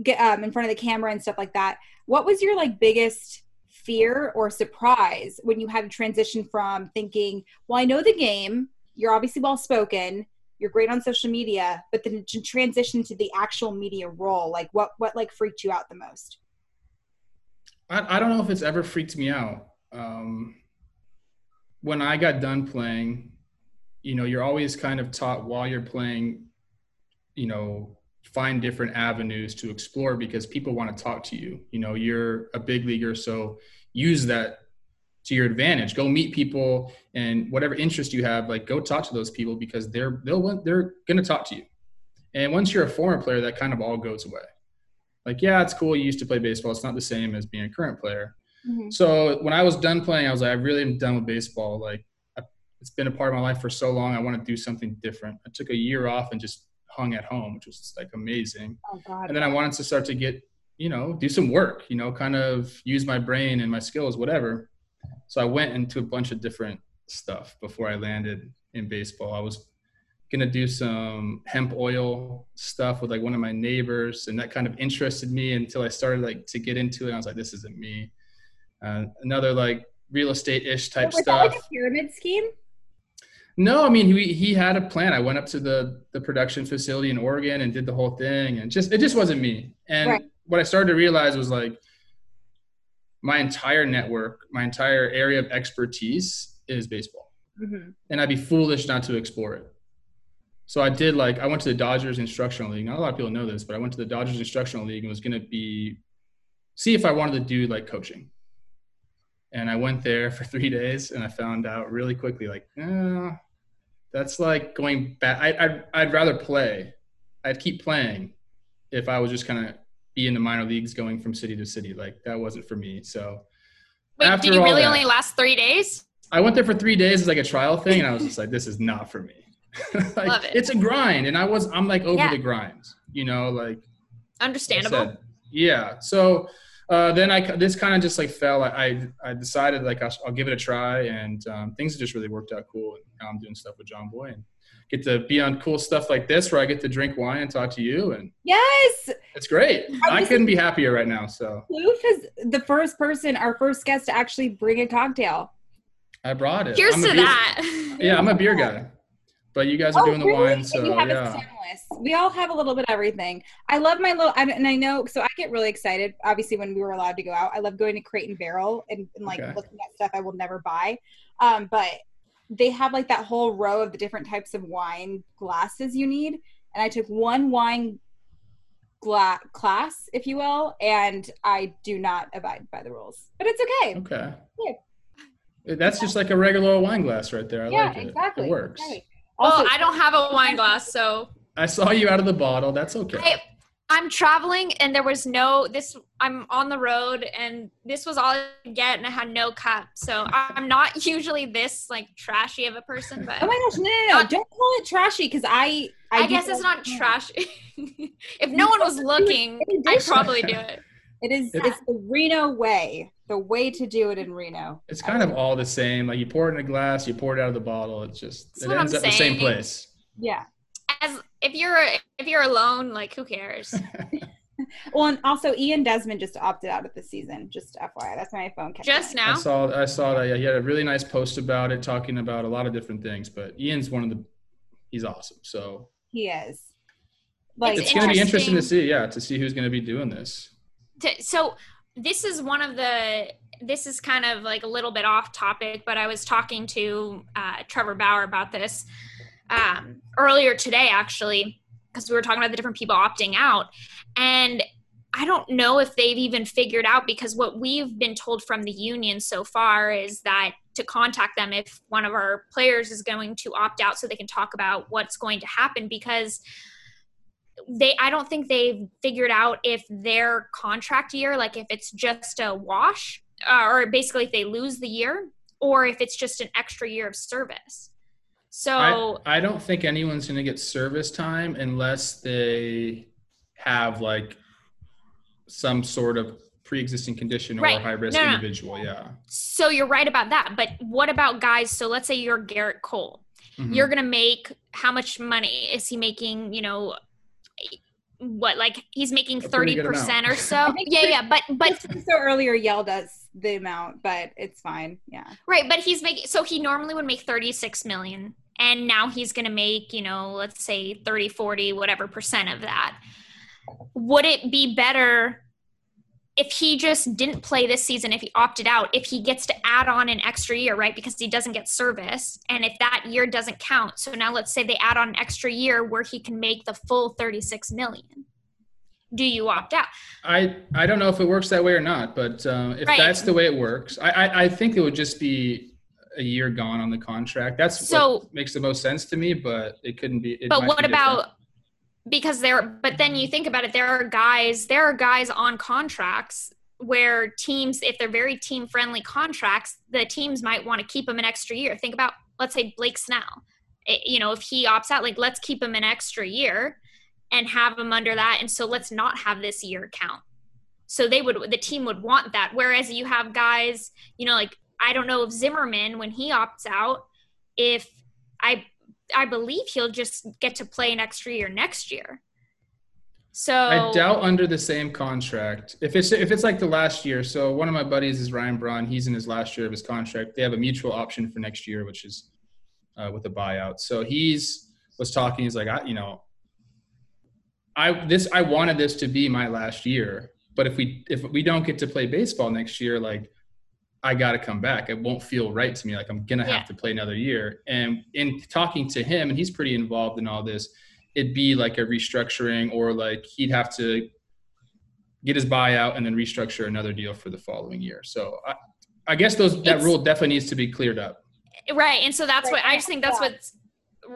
get, um, in front of the camera and stuff like that. What was your like biggest fear or surprise when you had to transition from thinking, well, I know the game. You're obviously well spoken. You're great on social media, but then to transition to the actual media role, like what what like freaked you out the most? I, I don't know if it's ever freaked me out. Um, when I got done playing, you know, you're always kind of taught while you're playing, you know, find different avenues to explore because people want to talk to you. You know, you're a big leaguer, so use that to your advantage. Go meet people and whatever interest you have, like go talk to those people because they're they'll they're to talk to you. And once you're a former player, that kind of all goes away. Like, yeah, it's cool. You used to play baseball. It's not the same as being a current player. Mm-hmm. So when I was done playing, I was like, I really am done with baseball. Like, I, it's been a part of my life for so long. I want to do something different. I took a year off and just hung at home, which was just, like amazing. Oh God. And then I wanted to start to get, you know, do some work. You know, kind of use my brain and my skills, whatever. So I went into a bunch of different stuff before I landed in baseball. I was gonna do some hemp oil stuff with like one of my neighbors, and that kind of interested me until I started like to get into it. I was like, this isn't me. Uh, another like real estate ish type was that like stuff. a pyramid scheme? No, I mean he he had a plan. I went up to the the production facility in Oregon and did the whole thing, and just it just wasn't me. And Right. what I started to realize was like my entire network, my entire area of expertise is baseball, Mm-hmm. and I'd be foolish not to explore it. So I did like I went to the Dodgers Instructional League. Not a lot of people know this, but I went to the Dodgers Instructional League and was going to be see if I wanted to do like coaching. And I went there for *laughs* three days, and I found out really quickly like, eh, that's like going back. I, I'd I'd rather play. I'd keep playing if I was just kind of be in the minor leagues, going from city to city. Like that wasn't for me. So wait did you really that- only last three days I went there for three days as like a trial thing, and I was just like, this is not for me. *laughs* like, Love it. It's a grind, and I was I'm like over Yeah. the grind. You know, like understandable said. Yeah. So uh, then I this kind of just like fell. I I, I decided like I'll, I'll give it a try, and um, things just really worked out cool. And now I'm doing stuff with Jomboy and get to be on cool stuff like this where I get to drink wine and talk to you, and Yes. it's great. I I couldn't be happier right now. So Plouffe is the first person, our first guest to actually bring a cocktail. I brought it. here's to beer- that Yeah, I'm a beer guy, but you guys are doing the Oh, wine, so And you have a yeah. We all have a little bit of everything. I love my little, I, and I know, so I get really excited. Obviously, when we were allowed to go out, I love going to Crate and Barrel and, and like Okay. looking at stuff I will never buy. Um, but they have like that whole row of the different types of wine glasses you need, and I took one wine gla- class, if you will, and I do not abide by the rules, but it's okay. Okay. Yeah. That's just like a regular wine glass right there. I yeah, like it. exactly. It works. Exactly. well i don't have a wine glass so I saw you out of the bottle. That's okay. I, I'm traveling and there was no this. I'm on the road and this was all I could get and I had no cup. So I'm not *laughs* usually this like trashy of a person, but Oh my gosh, no, no, no! Don't call it trashy because I, I, do guess it's love- not trashy. *laughs* if no one was looking, I'd probably do it. It is. Yeah. It's the Reno way. The way to do it in Reno. It's kind of all the same. Like you pour it in a glass, you pour it out of the bottle. It's just That's it ends I'm up the same place. Yeah. As if you're if you're alone, like who cares? *laughs* Well, and also Ian Desmond just opted out of the season. Just FYI, that's my phone. kept Just now, I saw I saw that. Yeah, he had a really nice post about it, talking about a lot of different things. But Ian's one of the he's awesome. So He is. Like it's going to be interesting to see. Yeah, to see who's going to be doing this. to, so this is one of the this is kind of like a little bit off topic, but I was talking to uh, Trevor Bauer about this um, earlier today, actually, because we were talking about the different people opting out. And I don't know if they've even figured out because what we've been told from the union so far is that to contact them if one of our players is going to opt out so they can talk about what's going to happen because they I don't think they've figured out if their contract year like if it's just a wash uh, or basically if they lose the year or if it's just an extra year of service. So I, I don't think anyone's going to get service time unless they have like some sort of pre-existing condition or Right. high risk No, no. individual. Yeah. So you're right about that. But what about guys? So let's say you're Gerrit Cole. Mhm. You're going to make how much money is he making? You know, what like he's making 30% or so. Yeah, yeah. But but so earlier yelled us the amount, but it's fine. Yeah. right. But he's making so he normally would make thirty six million, and now he's going to make you know let's say 30, 40, whatever percent of that. Would it be better? If he just didn't play this season, if he opted out, if he gets to add on an extra year, right? Because he doesn't get service. And if that year doesn't count, so now let's say they add on an extra year where he can make the full 36 million. Do you opt out? I I don't know if it works that way or not, but uh, if Right. that's the way it works, I, I I think it would just be a year gone on the contract. That's So- what makes the most sense to me, but it couldn't be. it but what be about because there but then you think about it there are guys there are guys on contracts where teams if they're very team friendly contracts the teams might want to keep him an extra year. Think about let's say blake snell. It- you know if he opts out like let's keep him an extra year and have him under that and so let's not have this year count. So they would the team would want that. Whereas you have guys you know like i don't know if zimmerman when he opts out if i i believe he'll just get to play an extra year next year so I doubt under the same contract. If it's if it's like the last year, so one of my buddies is Ryan Braun. He's in his last year of his contract. They have a mutual option for next year, which is uh, with a buyout. So he's was talking. He's like, I, you know, I this I wanted this to be my last year, but if we if we don't get to play baseball next year, like I got to come back. It won't feel right to me. Like I'm gonna have to play another year. And in talking to him, and he's pretty involved in all this it'd be like a restructuring or like he'd have to get his buyout and then restructure another deal for the following year. So I, I guess those that It's- rule definitely needs to be cleared up. right and so that's Right, what i just think that's yeah. what's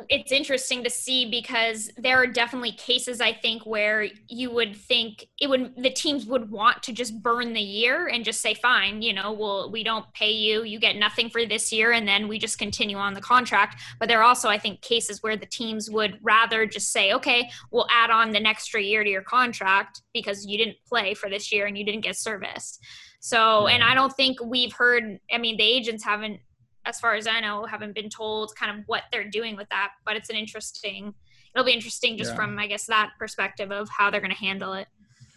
it's interesting to see because there are definitely cases i think where you would think it would the teams would want to just burn the year and just say fine you know well we don't pay you you get nothing for this year and then we just continue on the contract. But there are also i think cases where the teams would rather just say okay we'll add on the extra year to your contract because you didn't play for this year and you didn't get service so and i don't think we've heard i mean the agents haven't as far as I know, haven't been told kind of what they're doing with that. But it's an interesting. It'll be interesting just Yeah. from I guess that perspective of how they're going to handle it.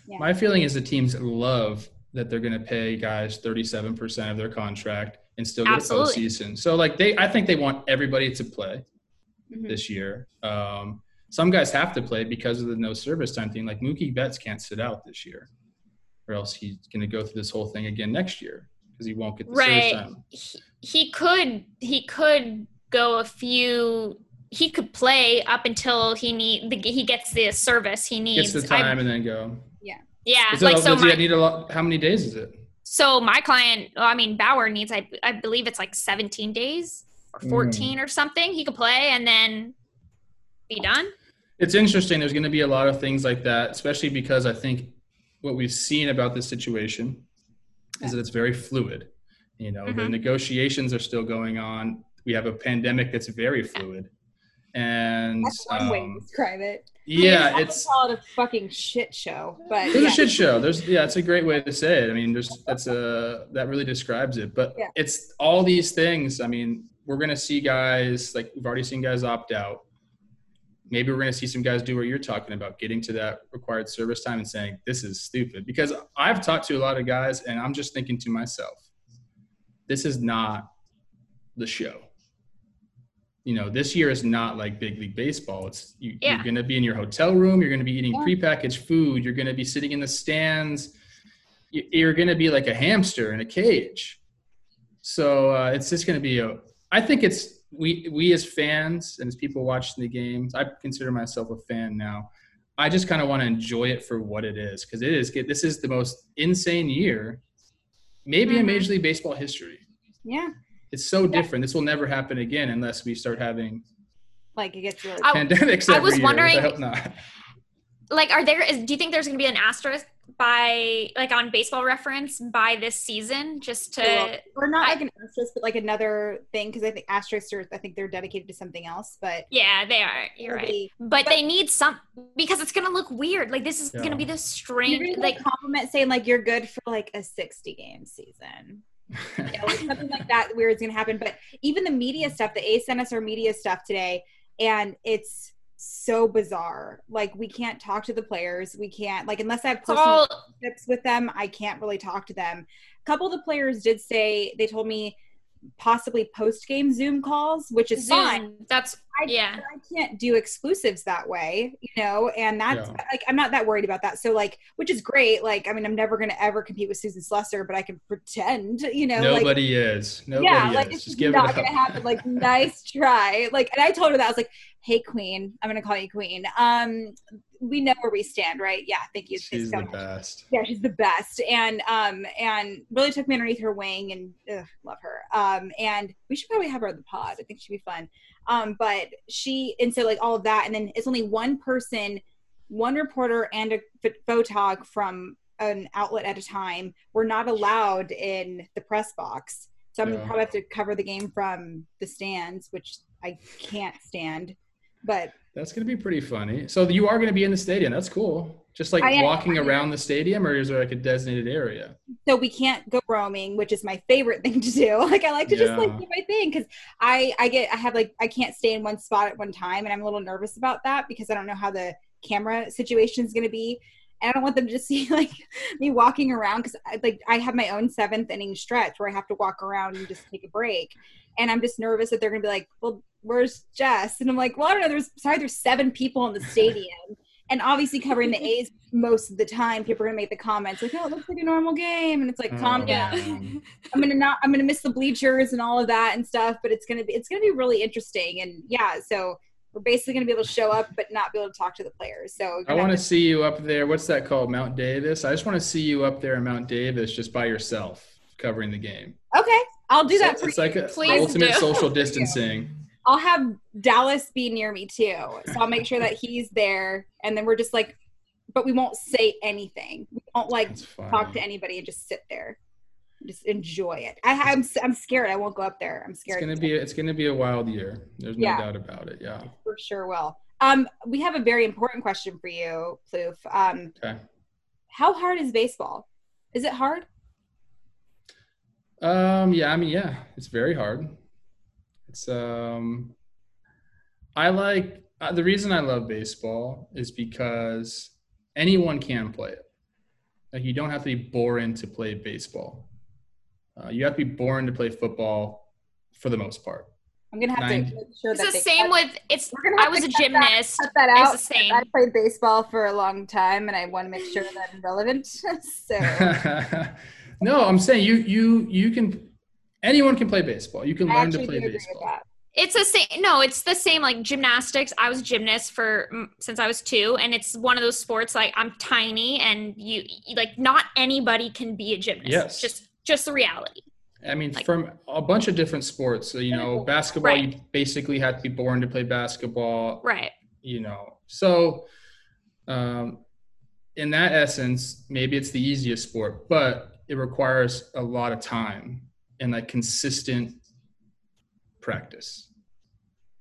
My feeling is the teams love that they're going to pay guys 37% of their contract and still get Absolutely. a postseason. So like they, I think they want everybody to play Mhm. this year. Um, some guys have to play because of the no service time thing. Like Mookie Betts can't sit out this year, or else he's going to go through this whole thing again next year because he won't get the Right. He, he could he could go a few. He could play up until he need the, he gets the service he needs. Gets the I- time and then go. yeah, Is it, like so does he my need a lot? How many days is it? so my client. well, I mean Bauer needs I I believe it's like 17 days or Mm. 14 or something. He could play and then be done. It's interesting. There's going to be a lot of things like that, especially because I think what we've seen about this situation is that it's very fluid. You know, the Mhm. negotiations are still going on. We have a pandemic that's very fluid, and That's one way um, to describe it. yeah, I would it's call it a fucking shit show, but It's yeah. a shit show. There's yeah, it's a great way to say it. I mean, there's that's a that really describes it. But Yeah. it's all these things. I mean, we're gonna see guys like we've already seen guys opt out. Maybe we're gonna see some guys do what you're talking about, getting to that required service time and saying this is stupid. Because I've talked to a lot of guys, and I'm just thinking to myself, this is not the show. You know, this year is not like big league baseball. It's you, Yeah. you're going to be in your hotel room. You're going to be eating Yeah. prepackaged food. You're going to be sitting in the stands. you- you're going to be like a hamster in a cage. So uh, it's just going to be a. I think it's we we as fans and as people watching the games. I consider myself a fan now. I just kind of want to enjoy it for what it is because it is. This is the most insane year, maybe in Mhm. Major League Baseball history. Yeah. It's so different. This will never happen again unless we start having Like it gets really I- pandemics. I was year, wondering- I hope not. like are there is, do you think there's going to be an asterisk by like on baseball reference by this season just to Well, or not I- like an asterisk, but like another thing because I think asterisks are I think they're dedicated to something else. But yeah they are you're right maybe- but, But- they need some because it's going to look weird like this is gonna be this strange gonna like like compliment saying like you're good for like a 60 game season. You know, like *laughs* something like that weird is gonna happen. But even the media stuff, the A sent us our media stuff today, and it's so bizarre. Like we can't talk to the players. We can't like unless I have personal relationships with them, I can't really talk to them. A couple of the players did say they told me possibly post game Zoom calls, which is fine. That's I, yeah I can't do exclusives that way, you know, and that's Yeah. like I'm not that worried about that. So like, which is great. Like, I mean, I'm never gonna ever compete with Susan Slusser, but I can pretend, you know. like, Nobody is. Nobody yeah, is. like it's just just give not it gonna happen. Like, nice try. Like, and I told her that I was like, "Hey, Queen, I'm gonna call you Queen. Um, we know where we stand, right? Yeah, thank you. She's so the much. best. Yeah, she's the best, and um, and really took me underneath her wing, and ugh, love her. Um, and we should probably have her on the pod. I think she'd be fun. Um, but she, and so like all of that, and then it's only one person, one reporter, and a ph- photog from an outlet at a time. We're not allowed in the press box, so I'm Yeah. gonna probably have to cover the game from the stands, which I can't stand. But That's going to be pretty funny. So you are going to be in the stadium. That's cool. Just like I walking am. around the stadium, or is there like a designated area? so we can't go roaming which is my favorite thing to do *laughs* like i like to just like do my thing because i i get i have like i can't stay in one spot at one time and i'm a little nervous about that because i don't know how the camera situation is going to be and i don't want them to just *laughs* see like me walking around because like i have my own seventh inning stretch where i have to walk around and just take a break and i'm just nervous that they're going to be like well where's jess and i'm like well i don't know there's sorry there's seven people in the stadium and obviously covering the A's most of the time, people are gonna make the comments like, "Oh, it looks like a normal game," and it's like, "Calm down." man. I'm gonna not, I'm gonna miss the bleachers and all of that and stuff, but it's gonna be, it's gonna be really interesting. And yeah, so we're basically gonna be able to show up, but not be able to talk to the players. So I want gonna see you up there. What's that called? Mount Davis. I just want to see you up there in Mount Davis, just by yourself, covering the game. okay, I'll do that So for it's you. like a Please ultimate do. social *laughs* distancing. I'll have Dallas be near me too, so I'll make sure that he's there, and then we're just like, but we won't say anything. We won't like talk to anybody and just sit there, just enjoy it. I, I'm, I'm scared. I won't go up there. I'm scared. It's gonna be it's gonna be a wild year. There's no Yeah. doubt about it. Yeah. for sure will. Um, we have a very important question for you, Plouffe. Um, Okay. how hard is baseball? Is it hard? Um. Yeah. I mean, yeah. It's very hard. It's um. I like uh, the reason I love baseball is because anyone can play it. Like you don't have to be born to play baseball. Uh, you have to be born to play football, for the most part. I'm gonna have Nine. to make sure it's that the same cut- with it's i was a cut that- gymnast cut that out. it's the same I played baseball for a long time, and I want to make sure that I'm relevant. *laughs* so *laughs* no, I'm saying you you you can anyone can play baseball. You can I learn to play do agree with baseball. it's the same no it's the same like gymnastics i was a gymnast for mm, since i was two and it's one of those sports like i'm tiny and you you- like not anybody can be a gymnast Yes. just just the reality I mean, Like- from a bunch of different sports. So, you know, basketball, Right. you basically have to be born to play basketball. right You know, so um, in that essence, maybe it's the easiest sport, but it requires a lot of time and like consistent practice.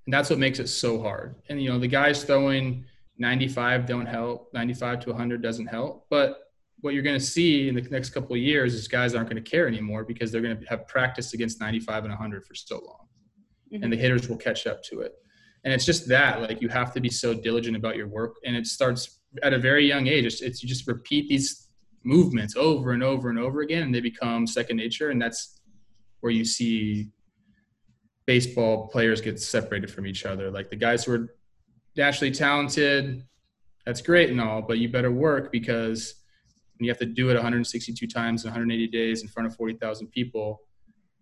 And that's what makes it so hard. And you know, the guys throwing 95 don't help, 95 to 100 doesn't help, but what you're going to see in the next couple of years is guys aren't going to care anymore because they're going to have practiced against 95 and 100 for so long. Mm-hmm. And the hitters will catch up to it. And it's just that like you have to be so diligent about your work. And it starts at a very young age. It's, it's you just repeat these movements over and over and over again and they become second nature and that's where you see baseball players get separated from each other like the guys who are naturally talented that's great and all but you better work because you have to do it 162 times in 180 days in front of 40,000 people,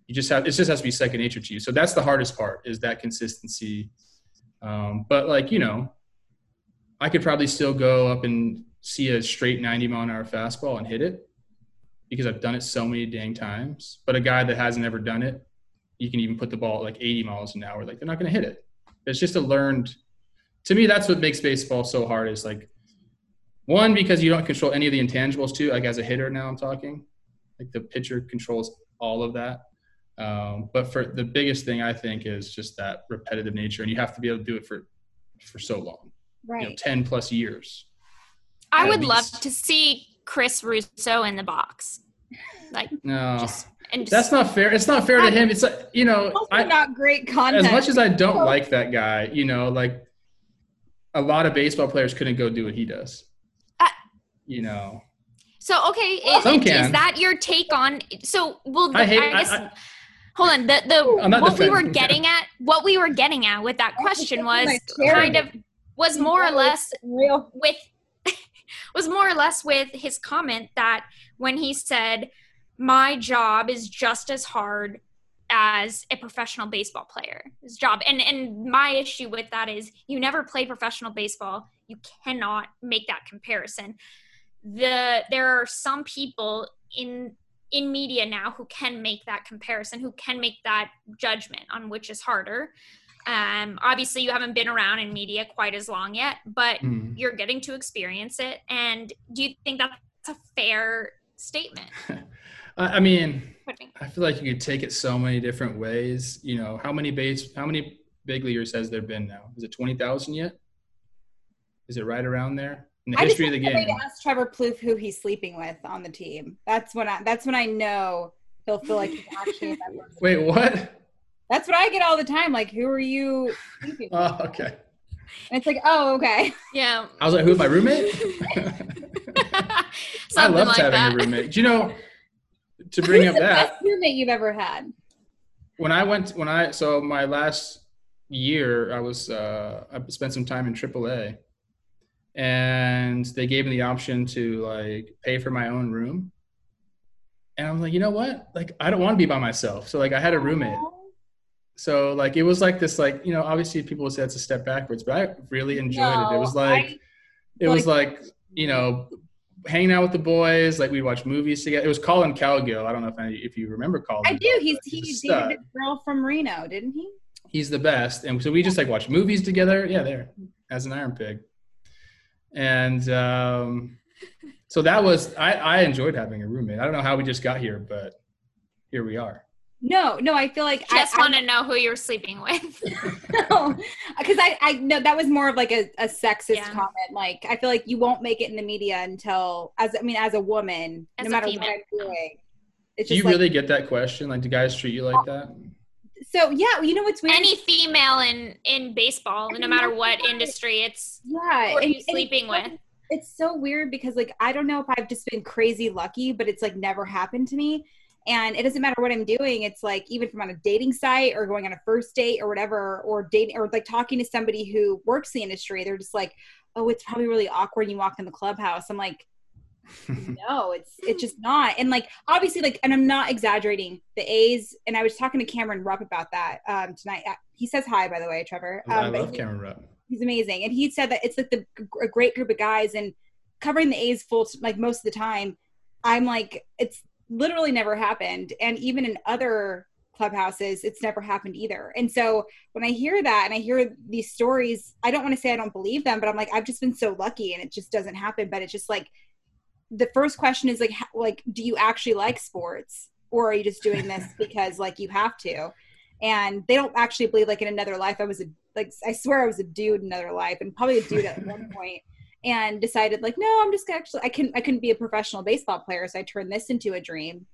you just have it just has to be second nature to you. So that's the hardest part is that consistency. Um, but like you know, I could probably still go up and see a straight 90 mile an hour fastball and hit it because I've done it so many dang times. But a guy that hasn't ever done it, you can even put the ball at like 80 miles an hour. Like they're not going to hit it. It's just a learned. To me, that's what makes baseball so hard. Is like one because you don't control any of the intangibles too. Like as a hitter, now I'm talking, like the pitcher controls all of that. Um, but for the biggest thing, I think is just that repetitive nature, and you have to be able to do it for for so long, Right. you know, ten plus years. I At would love to see Chris Russo in the box, like No, just and just, that's not fair. It's not fair to him. It's like you know, I, not great content. as much as I don't like that guy, you know, like a lot of baseball players couldn't go do what he does. Uh, you know, So okay, is, is that your take on? So well, the, I I, hate- I- guess. I- hold on. The the what we were defending, yeah. getting at, what we were getting at with that question was kind of was more or less real. with was more or less with his comment that when he said my job is just as hard as a professional baseball player's job. And and my issue with that is you never play professional baseball. You cannot make that comparison. The there are some people in in media now who can make that comparison who can make that judgment on which is harder um, obviously you haven't been around in media quite as long yet but Hmm. you're getting to experience it and do you think that's a fair statement *laughs* I, I mean, What do you think? I feel like you could take it so many different ways. You know, how many base, how many big leaguers has there been now? Is it twenty thousand yet? Is it right around there in the I just history of the want somebody game? to ask Trevor Plouffe who he's sleeping with on the team. That's when I. That's when I know he'll feel like he's actually. Wait, what? That's what I get all the time. Like, who are you sleeping with? Oh, okay. And it's like, oh, okay. yeah I was like, who's my roommate? *laughs* I something loved like having that a roommate. Do you know? To bring up the that, best roommate you've ever had? when I went, when I so my last year, I was uh, I spent some time in AAA, and they gave me the option to like pay for my own room. And I'm like, you know what? Like, I don't want to be by myself. So like, I had a roommate. So like, it was like this, like you know, obviously people would say it's a step backwards, but I really enjoyed it. It was like, I- it was like you know, hanging out with the boys. Like we'd watch movies together. It was Collin Cowgill. I don't know if any, if you remember Collin. I do. He's but he he's a dated a girl from Reno, didn't he? He's the best. And so we just like watch movies together. Yeah, there as an Iron Pig. And um, so that was I, I enjoyed having a roommate. I don't know how we just got here, but here we are. No, no. I feel like I just I, want to know who you're sleeping with *laughs* because I, I know that was more of like a, a sexist Yeah. comment. Like I feel like you won't make it in the media until as I mean as a woman, As no a matter female. what I'm doing. It's Do you like really get that question? Like, do guys treat you like that? so yeah. You know what's weird? any female in in baseball no matter what industry it's yeah, who are and- you and sleeping it's so- with It's so weird because like I don't know if I've just been crazy lucky, but it's like never happened to me. And it doesn't matter what I'm doing. It's like even from on a dating site or going on a first date or whatever, or dating or like talking to somebody who works the industry. They're just like, oh, it's probably really awkward. when You walk in the clubhouse. I'm like, *laughs* no, it's it's just not. And like obviously, like, and I'm not exaggerating. The A's, and I was talking to Cameron Rupp about that um, tonight. Uh, He says hi, by the way, Trevor. Um, I love he- Cameron Rupp. he's amazing and he said that it's like the a great group of guys and covering the a's full like most of the time i'm like it's literally never happened. And even in other clubhouses it's never happened either. And so when i hear that and i hear these stories i don't want to say i don't believe them but i'm like i've just been so lucky and it just doesn't happen. But it's just like the first question is like how, like do you actually like sports or are you just doing this *laughs* because like you have to? And they don't actually believe like in another life. I was a like i swear i was a dude in another life and probably a dude at one *laughs* point and decided like no i'm just actually i can't i couldn't be a professional baseball player so i turned this into a dream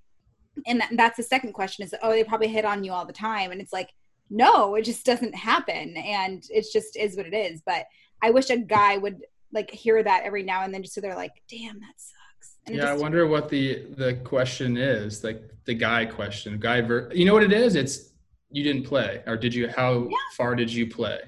and that, that's the second question is oh they probably hit on you all the time and it's like no it just doesn't happen and it's just is what it is but i wish a guy would like hear that every now and then just so they're like damn that sucks and it Yeah, I wonder what the the question is, like the guy question. Guy, ver- you know what it is? It's you didn't play, or did you? How Yeah. far did you play?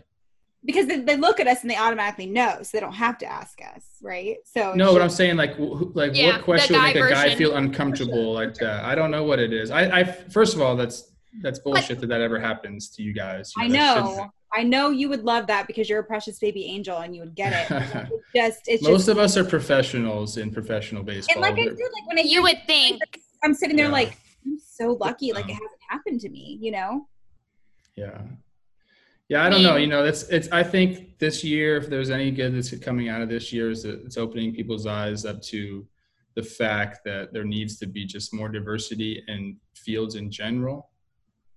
Because they, they look at us and they automatically know, so they don't have to ask us, right? So No, she- but I'm saying like, wh- like Yeah, what question would make guy a guy feel uncomfortable like that? I don't know what it is. I, I first of all, that's that's bullshit that that ever happens to you guys. You I know, I know you would love that because you're a precious baby angel and you would get it. *laughs* It's just, it's Most just, of us are professionals in professional baseball. and like I We're- said, like when I You would think I'm sitting there Yeah. like, I'm so lucky, like it Um, hasn't happened to me, you know? Yeah. Yeah, I don't know. You know, it's it's. I think this year, if there's any good that's coming out of this year, is that it's opening people's eyes up to the fact that there needs to be just more diversity in fields in general.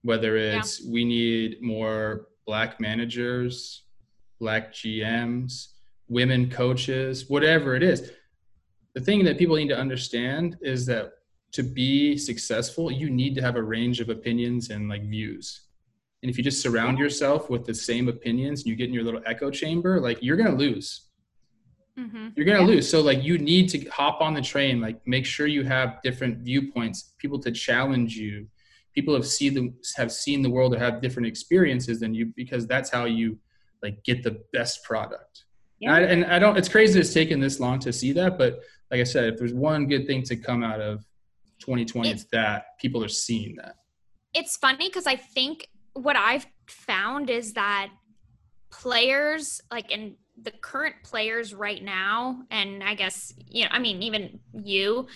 Whether it's we need more black managers, black GMs, women coaches, whatever it is. The thing that people need to understand is that to be successful, you need to have a range of opinions and like views. And if you just surround yourself with the same opinions and you get in your little echo chamber, like you're gonna lose. Mhm. You're gonna Yeah. lose. So like you need to hop on the train, like make sure you have different viewpoints, people to challenge you. People have seen the have seen the world or have different experiences than you because that's how you like get the best product. And, I, and I don't. It's crazy it's taken this long to see that, but like I said, if there's one good thing to come out of 2020, it's that people are seeing that. it's funny because I think what I've found is that players, like in the current players right now, and I guess, you know, I mean, even you,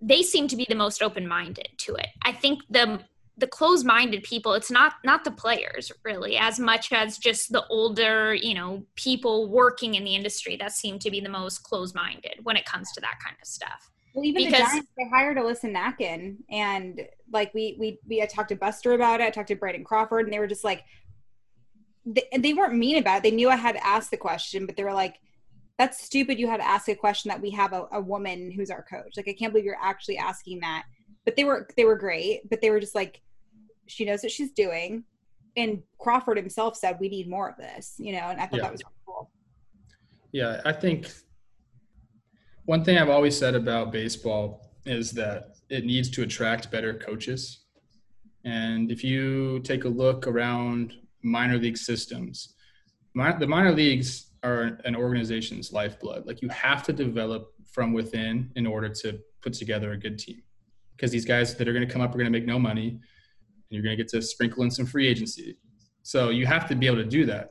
they seem to be the most open minded to it. I think the the closed-minded people it's not not the players really as much as just the older you know people working in the industry that seem to be the most closed-minded when it comes to that kind of stuff Well, even the Because- Giants, they hired Alyssa Nakken, and like we we we I talked to Buster about it. I talked to Brandon Crawford, and they were just like, they, and they weren't mean about it. They knew I had to ask the question, but they were like, "That's stupid. You had to ask a question that we have a, a woman who's our coach. Like, I can't believe you're actually asking that." But they were they were great, but they were just like, she knows what she's doing, and Crawford himself said we need more of this, you know, and I thought Yeah. that was really cool. Yeah, I think one thing I've always said about baseball is that it needs to attract better coaches. And if you take a look around minor league systems, the minor leagues are an organization's lifeblood. Like you have to develop from within in order to put together a good team. Because these guys that are going to come up are going to make no money, and you're going to get to sprinkle in some free agency. So you have to be able to do that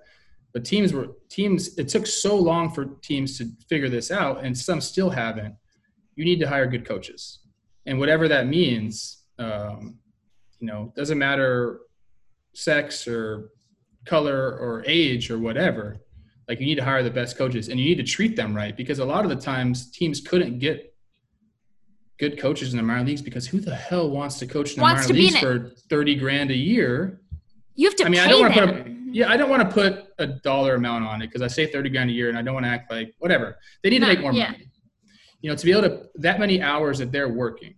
but teams were teams it took so long for teams to figure this out and some still haven't you need to hire good coaches. And whatever that means um, you know doesn't matter sex or color or age or whatever like you need to hire the best coaches and you need to treat them right because a lot of the times teams couldn't get good coaches in the minor leagues because who the hell wants to coach in the Wants minor leagues for 30 grand a year? You have to I mean, pay I don't want to put a yeah, I don't want to put a dollar amount on it because I say thirty grand a year, and I don't want to act like whatever. They need No, to make more yeah. money. You know, to be able to that many hours that they're working,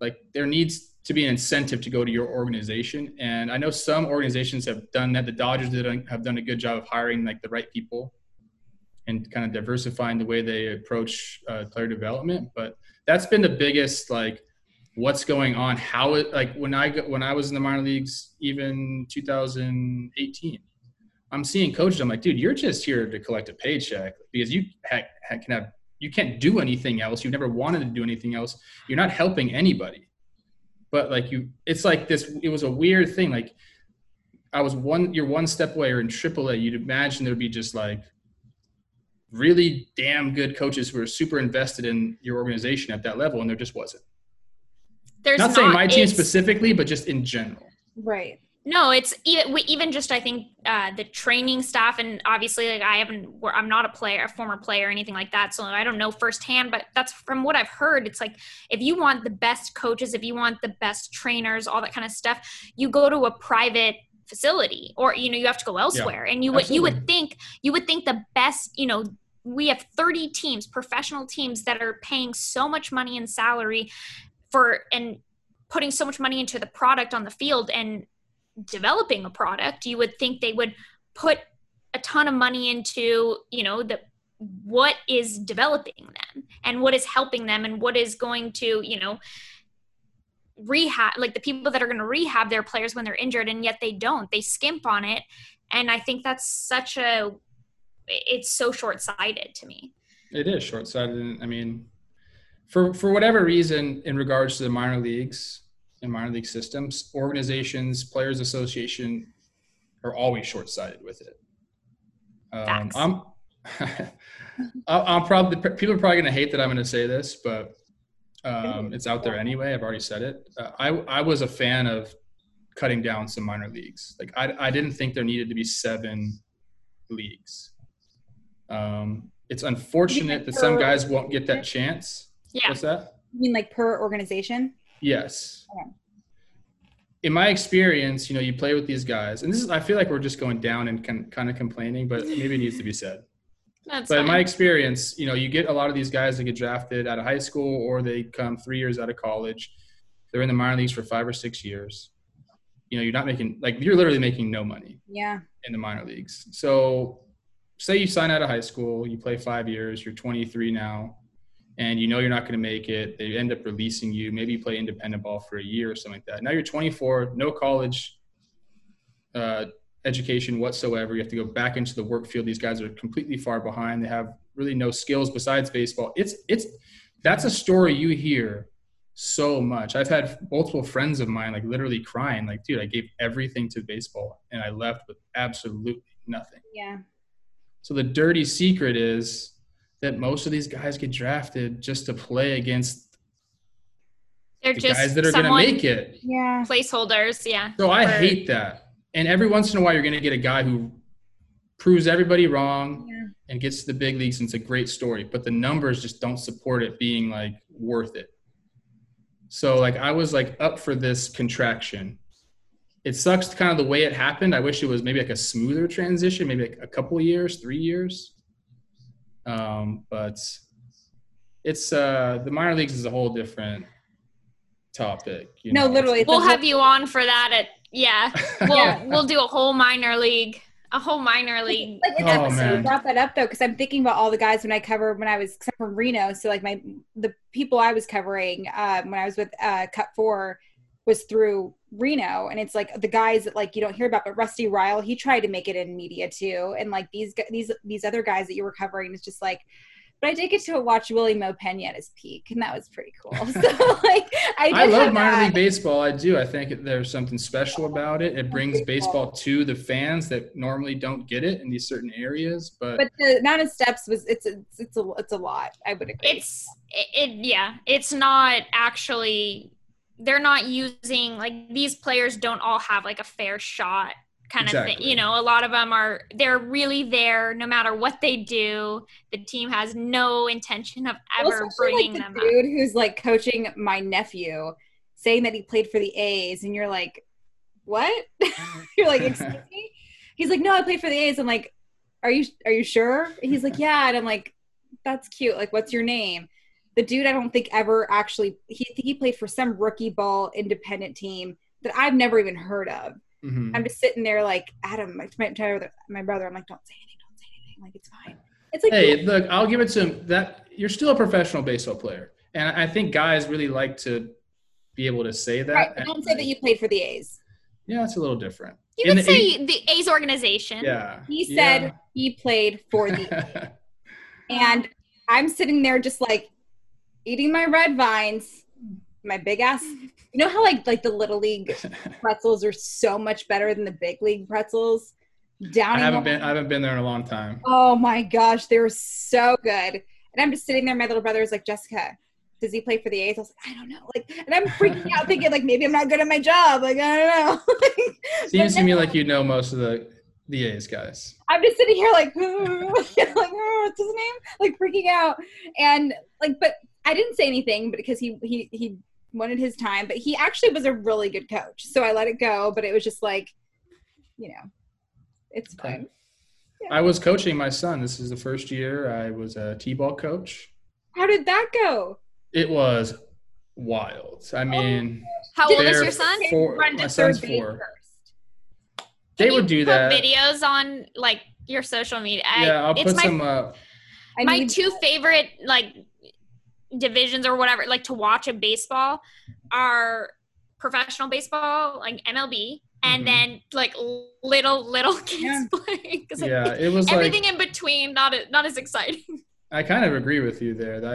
like there needs to be an incentive to go to your organization. And I know some organizations have done that. The Dodgers did have done a good job of hiring like the right people and kind of diversifying the way they approach uh, player development. But that's been the biggest like what's going on how it like when i when i was in the minor leagues even 2018 i'm seeing coaches i'm like dude you're just here to collect a paycheck because you can have you can't do anything else. You've never wanted to do anything else. You're not helping anybody. But like you it's like this it was a weird thing like i was one you're one step away or in aaa you'd imagine there'd be just like really damn good coaches who are super invested in your organization at that level and there just wasn't there's not saying my team specifically, but just in general. Right. No, it's even even just I think uh, the training staff and obviously like I haven't I'm not a player, a former player, or anything like that, so I don't know firsthand. But that's from what I've heard. It's like if you want the best coaches, if you want the best trainers, all that kind of stuff, you go to a private facility or you know you have to go elsewhere. and you would you would think you would think the best you know we have 30 teams, professional teams that are paying so much money in salary for and putting so much money into the product on the field and developing a product you would think they would put a ton of money into you know the what is developing them and what is helping them and what is going to you know rehab like the people that are going to rehab their players when they're injured and yet they don't they skimp on it and I think that's such a it's so short-sighted to me. It is short-sighted. I mean, for for whatever reason, in regards to the minor leagues and minor league systems, organizations, players' association are always short-sighted with it. Um, I'm *laughs* I'm probably people are probably going to hate that I'm going to say this, but um, it's out there anyway. I've already said it. Uh, I I was a fan of cutting down some minor leagues. Like I I didn't think there needed to be seven leagues. Um, it's unfortunate that some guys won't get that chance. Yeah. What's that? You mean like per organization? Yes. Okay. In my experience, you know, you play with these guys, and this is I feel like we're just going down and con- kind of complaining, but maybe it needs to be said. *laughs* That's but in my experience, you know, you get a lot of these guys that get drafted out of high school or they come three years out of college. They're in the minor leagues for five or six years. You know, you're not making like you're literally making no money Yeah. in the minor leagues. So, say you sign out of high school, you play five years, you're 23 now, and you know you're not going to make it. They end up releasing you. Maybe you play independent ball for a year or something like that. Now you're 24, no college uh, education whatsoever. You have to go back into the work field. These guys are completely far behind. They have really no skills besides baseball. It's it's that's a story you hear so much. I've had multiple friends of mine like literally crying, like, dude, I gave everything to baseball and I left with absolutely nothing. Yeah. So the dirty secret is that most of these guys get drafted just to play against They're the just guys that are going to make it. Yeah. placeholders. Yeah. So I for- hate that. And every once in a while, you're going to get a guy who proves everybody wrong Yeah. and gets to the big leagues, and it's a great story. But the numbers just don't support it being like worth it. So like I was like up for this contraction. It sucks kind of the way it happened. I wish it was maybe like a smoother transition, maybe like a couple years, three years. Um, but it's uh the minor leagues is a whole different topic. You No, know? Literally. We'll a whole- have you on for that at yeah. *laughs* We'll Yeah. we'll do a whole minor league, a whole minor league. Like it's Oh, episode man. brought that up though, because I'm thinking about all the guys when I covered when I was except from Reno. So like my the people I was covering um, when I was with uh, Cut4 was through Reno, and it's like the guys that like you don't hear about, but Rusty Ryal he tried to make it in media too, and like these gu- these these other guys that you were covering is just like. But I did get to watch Wily Mo Pena at his peak, and that was pretty cool. *laughs* So like I, did I love minor that. league baseball. I do. I think there's something special about it. It brings baseball to the fans that normally don't get it in these certain areas. But, But the amount of steps was it's it's it's a it's a lot. I would agree. It's it, it yeah. It's not actually. They're not using like these players don't all have like a fair shot kind of thing. You know, a lot of them are they're really there no matter what they do. The team has no intention of Well, ever especially, bringing like, them the up. dude who's like coaching my nephew, saying that he played for the A's, and you're like, what? *laughs* you're like, excuse *laughs* me? He's like, no, I played for the A's. I'm like, are you are you sure? And he's like, yeah. And I'm like, that's cute. Like, what's your name? The dude, I don't think ever actually. He he played for some rookie ball independent team that I've never even heard of. Mhm. I'm just sitting there like Adam, my my, brother- my brother. I'm like, don't say anything, don't say anything. Like it's fine. It's like hey, look, I'll give it to him. That you're still a professional baseball player, and I think guys really like to be able to say that. right, don't say that you played for the A's. Yeah, it's a little different. You In could the say the A's organization. Yeah. He said Yeah. he played for the *laughs* and I'm sitting there just like eating my red vines, my big ass. You know how like like the little league *laughs* pretzels are so much better than the big league pretzels? I Downing haven't them- been. I haven't been there in a long time. Oh my gosh, they were so good. And I'm just sitting there. My little brother is like, Jessica, does he play for the A's? I was like, I don't know. Like, and I'm freaking out, thinking like maybe I'm not good at my job. Like, I don't know. *laughs* Seems to me like you know most of the the A's guys. I'm just sitting here like, *laughs* like, "Oh, what's his name? Like freaking out. And like, but I didn't say anything, but because he he he wanted his time. But he actually was a really good coach, so I let it go. But it was just like, you know, it's Okay. fine. I was coaching my son. This is the first year I was a t-ball coach. How did that go? It was wild. I mean, How old is your son? four- my son's third four. first. they would do put that. videos on like your social media. Yeah, I'll it's put my some. Uh, my two favorite like divisions or whatever like to watch in baseball are professional baseball like MLB and Mhm. then like little little *laughs* kids Yeah. playing. *laughs* 'Cause, like, Yeah, it was like everything in between not not as exciting. *laughs* I kind of agree with you there. That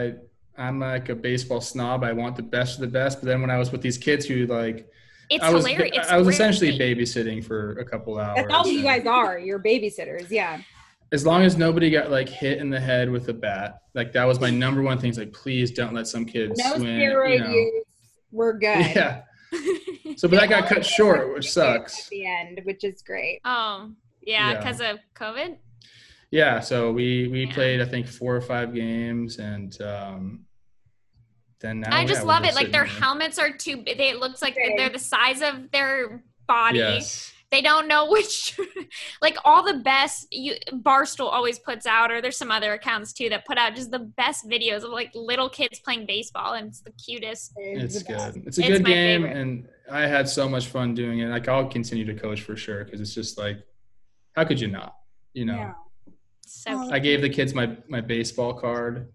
I, I'm like a baseball snob. I want the best of the best. But then when I was with these kids who like, It's I was hilarious. It's I was great. essentially babysitting for a couple hours. That's all you guys are. You're babysitters. Yeah. As long as nobody got like hit in the head with a bat, like that was my number one thing. Is like, please don't let some kids No swim. steroid you know. use. We're good. *laughs* Yeah. So, but that got cut short, which At sucks. the end, which is great. oh yeah, Yeah. because of COVID. Yeah. So we we Yeah. played I think four or five games, and um, then now I just we're love it. Like their here. helmets are too. They it looks like Okay. they're the size of their body. Yes. They don't know *laughs* which, like all the best. You Barstool always puts out, or there's some other accounts too that put out just the best videos of like little kids playing baseball, and it's the cutest. It's the good. It's a It's good my game, favorite. and I had so much fun doing it. Like I'll continue to coach for sure because it's just like, how could you not? You know, Yeah. So Oh, I gave the kids my my baseball card,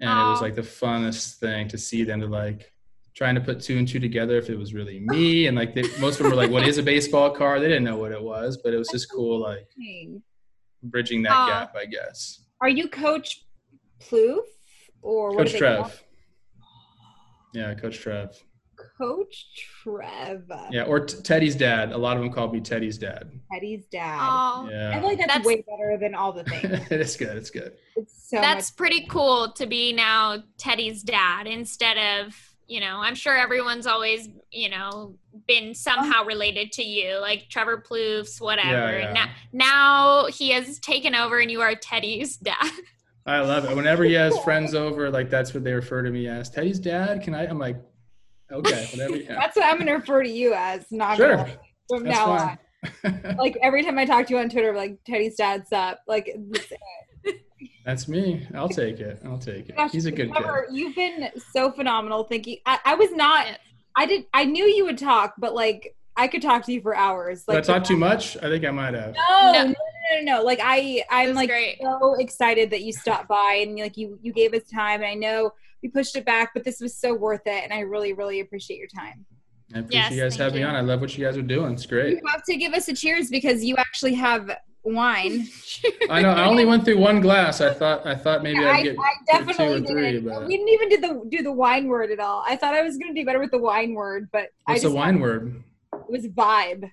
and it was like the funnest thing to see them to like trying to put two and two together if it was really me, and like they, most of them were like, "What is a baseball card?" They didn't know what it was, but it was just cool, like bridging that Aw. gap, I guess. Are you Coach Plouffe or what Coach do Trev. call- Yeah, Coach Trev. Coach Trev. Yeah, or t- Teddy's dad. A lot of them called me Teddy's dad. Teddy's dad. oh, Yeah, I feel like that's, That's- way better than all the things. *laughs* it's good. It's good. It's so that's much. pretty cool to be now Teddy's dad instead of you know. I'm sure everyone's always you know been somehow related to you, like Trevor Plouffe, whatever. Yeah, yeah. Now, now he has taken over, and you are Teddy's dad. I love it. Whenever he has *laughs* friends over, like that's what they refer to me as. Teddy's dad. Can I? I'm like, okay, whatever. Yeah. That's what I'm gonna refer to you as. Not Sure. gonna from That's now fine. on. Like every time I talk to you on Twitter, like Teddy's dad's up. Like That's me. I'll take it. I'll take it. Gosh, He's a good kid. You've been so phenomenal. Thank you. I, I was not. I did. I knew you would talk, but like I could talk to you for hours. Did I Like talk too much? I think I might have. No, No. no, no, no, no. Like I, I'm like great. so excited that you stopped by and like you, you gave us time. And I know we pushed it back, but this was so worth it. And I really, really appreciate your time. I appreciate Yes, you guys thank having me on. I love what you guys are doing. It's great. You have to give us a cheers because you actually have wine. I know. I only went through one glass. I thought. I thought maybe I, I'd get I through two definitely or three. didn't. But We didn't even do the do the wine word at all. I thought I was gonna do better with the wine word, but I what's just the wine word? it was vibe.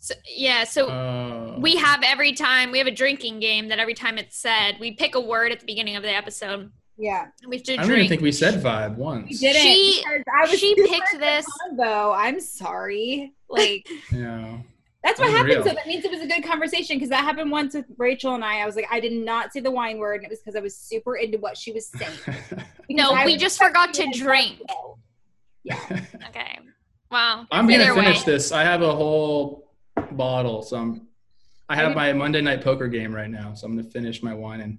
So, yeah, so Uh, we have every time we have a drinking game that every time it's said, we pick a word at the beginning of the episode. Yeah, We have to I don't drink. even think we said vibe once. we didn't. She- because I was she picked this- Though I'm sorry. Like. *laughs* Yeah. That's what Unreal. happened. So that means it was a good conversation because that happened once with Rachel and I. I was like, I did not say the wine word, and it was because I was super into what she was saying. *laughs* No, I we just forgot to drink. go. *laughs* Yeah. Okay. Wow. I'm gonna Either way. finish this. I have a whole bottle, so I'm. I have my Monday night poker game right now, so I'm gonna finish my wine and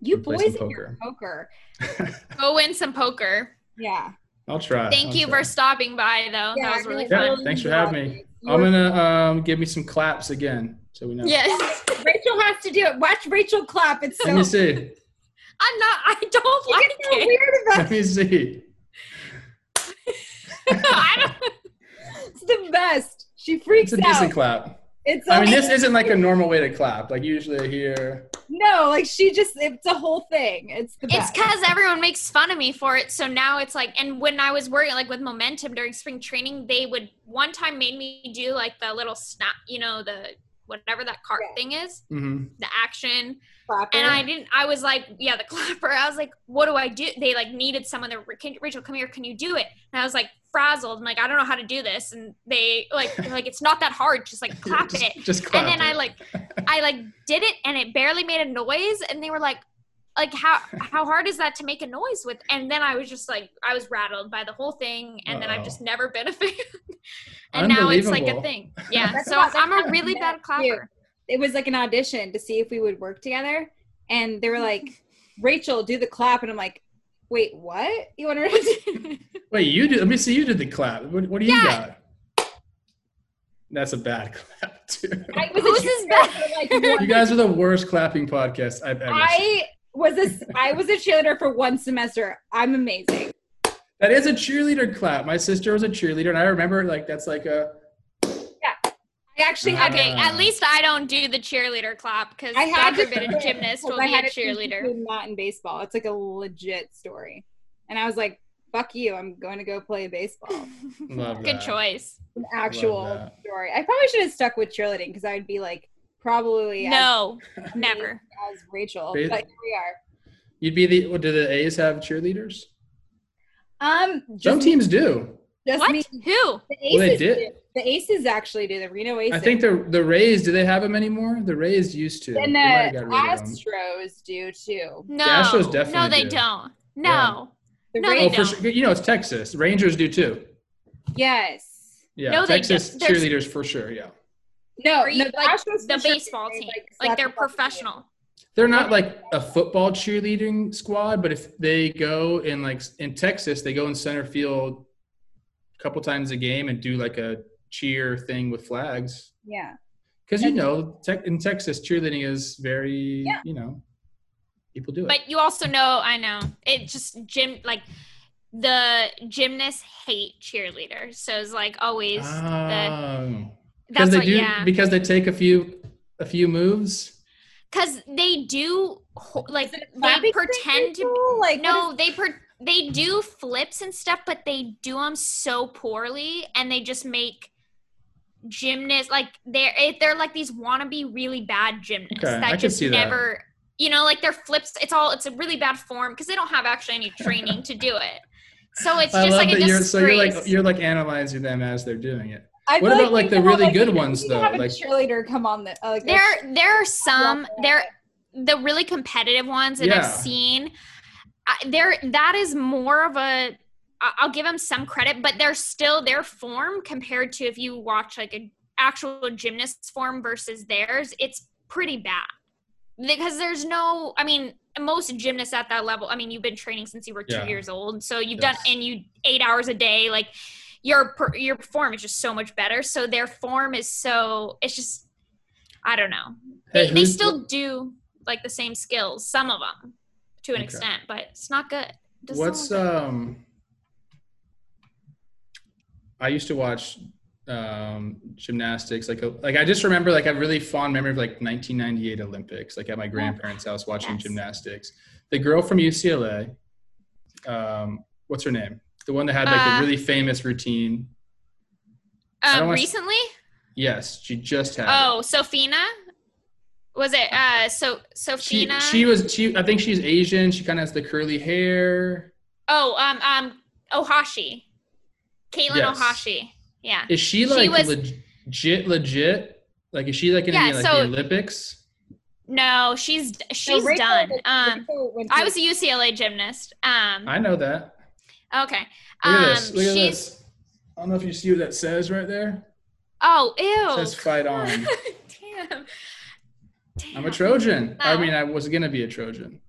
You Play boys some and your poker. *laughs* Go win some poker. Yeah. I'll try. Thank I'll you try. for stopping by, though. Yeah, that was really Yeah, fun. thanks for having me. You I'm gonna um give me some claps again, so we know. Yes. *laughs* Rachel has to do it. Watch Rachel clap. It's so. Let me see. *laughs* I'm not, I don't She like gets so it. weird about Let me see. *laughs* I don't, It's the best. She freaks out. It's a out. decent clap. It's I mean, this isn't like a normal way to clap. Like usually I hear. no, like she just. It's a whole thing. It's the it's because everyone makes fun of me for it. So now it's like, and when I was working like with momentum during spring training, they would one time made me do like the little snap, you know, the whatever that cart Yeah. thing is, hmm the action. Clapper. And I didn't. I was like, yeah, the *laughs* clapper. I was like, what do I do? They like needed someone. That can, Rachel, come here. Can you do it? And I was like frazzled. I'm like, I don't know how to do this. And they like, like it's not that hard. Just like *laughs* clap just, it. Just clap. And then I like, *laughs* I like did it, and it barely made a noise. And they were like, like how how hard is that to make a noise with? And then I was just like, I was rattled by the whole thing. And then I've just never been a fan. *laughs* and now it's like a thing. Yeah. So what- I'm a really bad meant, clapper. it was like an audition to see if we would work together. And they were like, Rachel, do the clap. And I'm like, wait, what? You want to? *laughs* Wait, you do. Let me see. You did the clap. What, what do you Yeah. got? That's a bad *laughs* clap too. I was Who's a this cheerleader for, like, You guys are the worst clapping podcast I've ever seen. I was a *laughs* I was a cheerleader for one semester. I'm amazing. That is a cheerleader clap. My sister was a cheerleader, and I remember like that's like a I actually had Okay, at least I don't do the cheerleader clap because I had God to forbid do a gymnast because will I be a had to cheerleader. between That in baseball, it's like a legit story, and I was like, "Fuck you! I'm going to go play baseball." *laughs* Love Good that. choice. An actual story. I probably should have stuck with cheerleading because I'd be like probably No, amazing never. as Rachel. Ba- But here we are. You'd be the. What, do the A's have cheerleaders? Um, Some teams do. Just What? me. Who? The Well, they Aces did. do. The Aces actually do. The Reno Aces. I think the the Rays. Do they have them anymore? The Rays used to. and They might have the got rid of them. Astros do too. No. Astros definitely. no, they do. don't. No. The No, they Oh, for don't. sure. You know, it's Texas. Rangers do too. yes. Yeah, No, Texas don't. Cheerleaders for sure. Yeah, No, Or no, the like Astros the for sure baseball team. like, Like they're slap the fuck professional. they're not like a football cheerleading squad, but if they go in like in Texas, they go in center field a couple times a game and do like a cheer thing with flags. Yeah. Because you know, tech in Texas, cheerleading is very, Yeah. you know, people do it. But you also know, I know, it just gym like the gymnasts hate cheerleaders. So it's like always the Oh. because that's they what do yeah. because they take a few a few moves. Because they do like they pretend to people? like no, they per- they do flips and stuff, but they do them so poorly, and they just make gymnasts like they're it- they're like these wannabe really bad gymnasts Okay, that could just see that. never you know like their flips. It's all it's a really bad form because they don't have actually any training to do it. So it's I just love like a that you're disgrace. so you're like you're like analyzing them as they're doing it. I What about, like, we the really like, good ones, though? Have a Like- cheerleader come on the uh, like a- there there are some Love there the really competitive ones that Yeah. I've seen, I, there that is more of a I'll give them some credit, but they're still their form compared to if you watch like an actual gymnast's form versus theirs. It's pretty bad because there's no. I mean, most gymnasts at that level. I mean, you've been training since you were two Yeah. years old, so you've Yes. done and you eight hours a day, like. Your your form is just so much better. So their form is so it's just I don't know Hey, they, they still do like the same skills some of them to an Okay. extent but it's not good It What's um? I used to watch um gymnastics like a, like I just remember like a really fond memory of like 1998 Olympics like at my grandparents' house watching Yes. gymnastics. The girl from UCLA, um, what's her name? The one that had like Uh, a really famous routine. Um, recently Yes, she just had. it. oh sophina was it uh so she sophina she was she. I think she's Asian. She kind of has the curly hair. oh um um ohashi Katelyn Yes. ohashi yeah Is she She like was- legit legit? Like is she like in Yeah, the, like, so- the Olympics? no she's So she's Rachel- done um Rachel i was a ucla gymnast um I know that. okay Look um at this. Look at she's this. I don't know if you see what that says right there. oh It ew says fight on. *laughs* damn I'm a Damn. Trojan. I mean, I was gonna be a Trojan.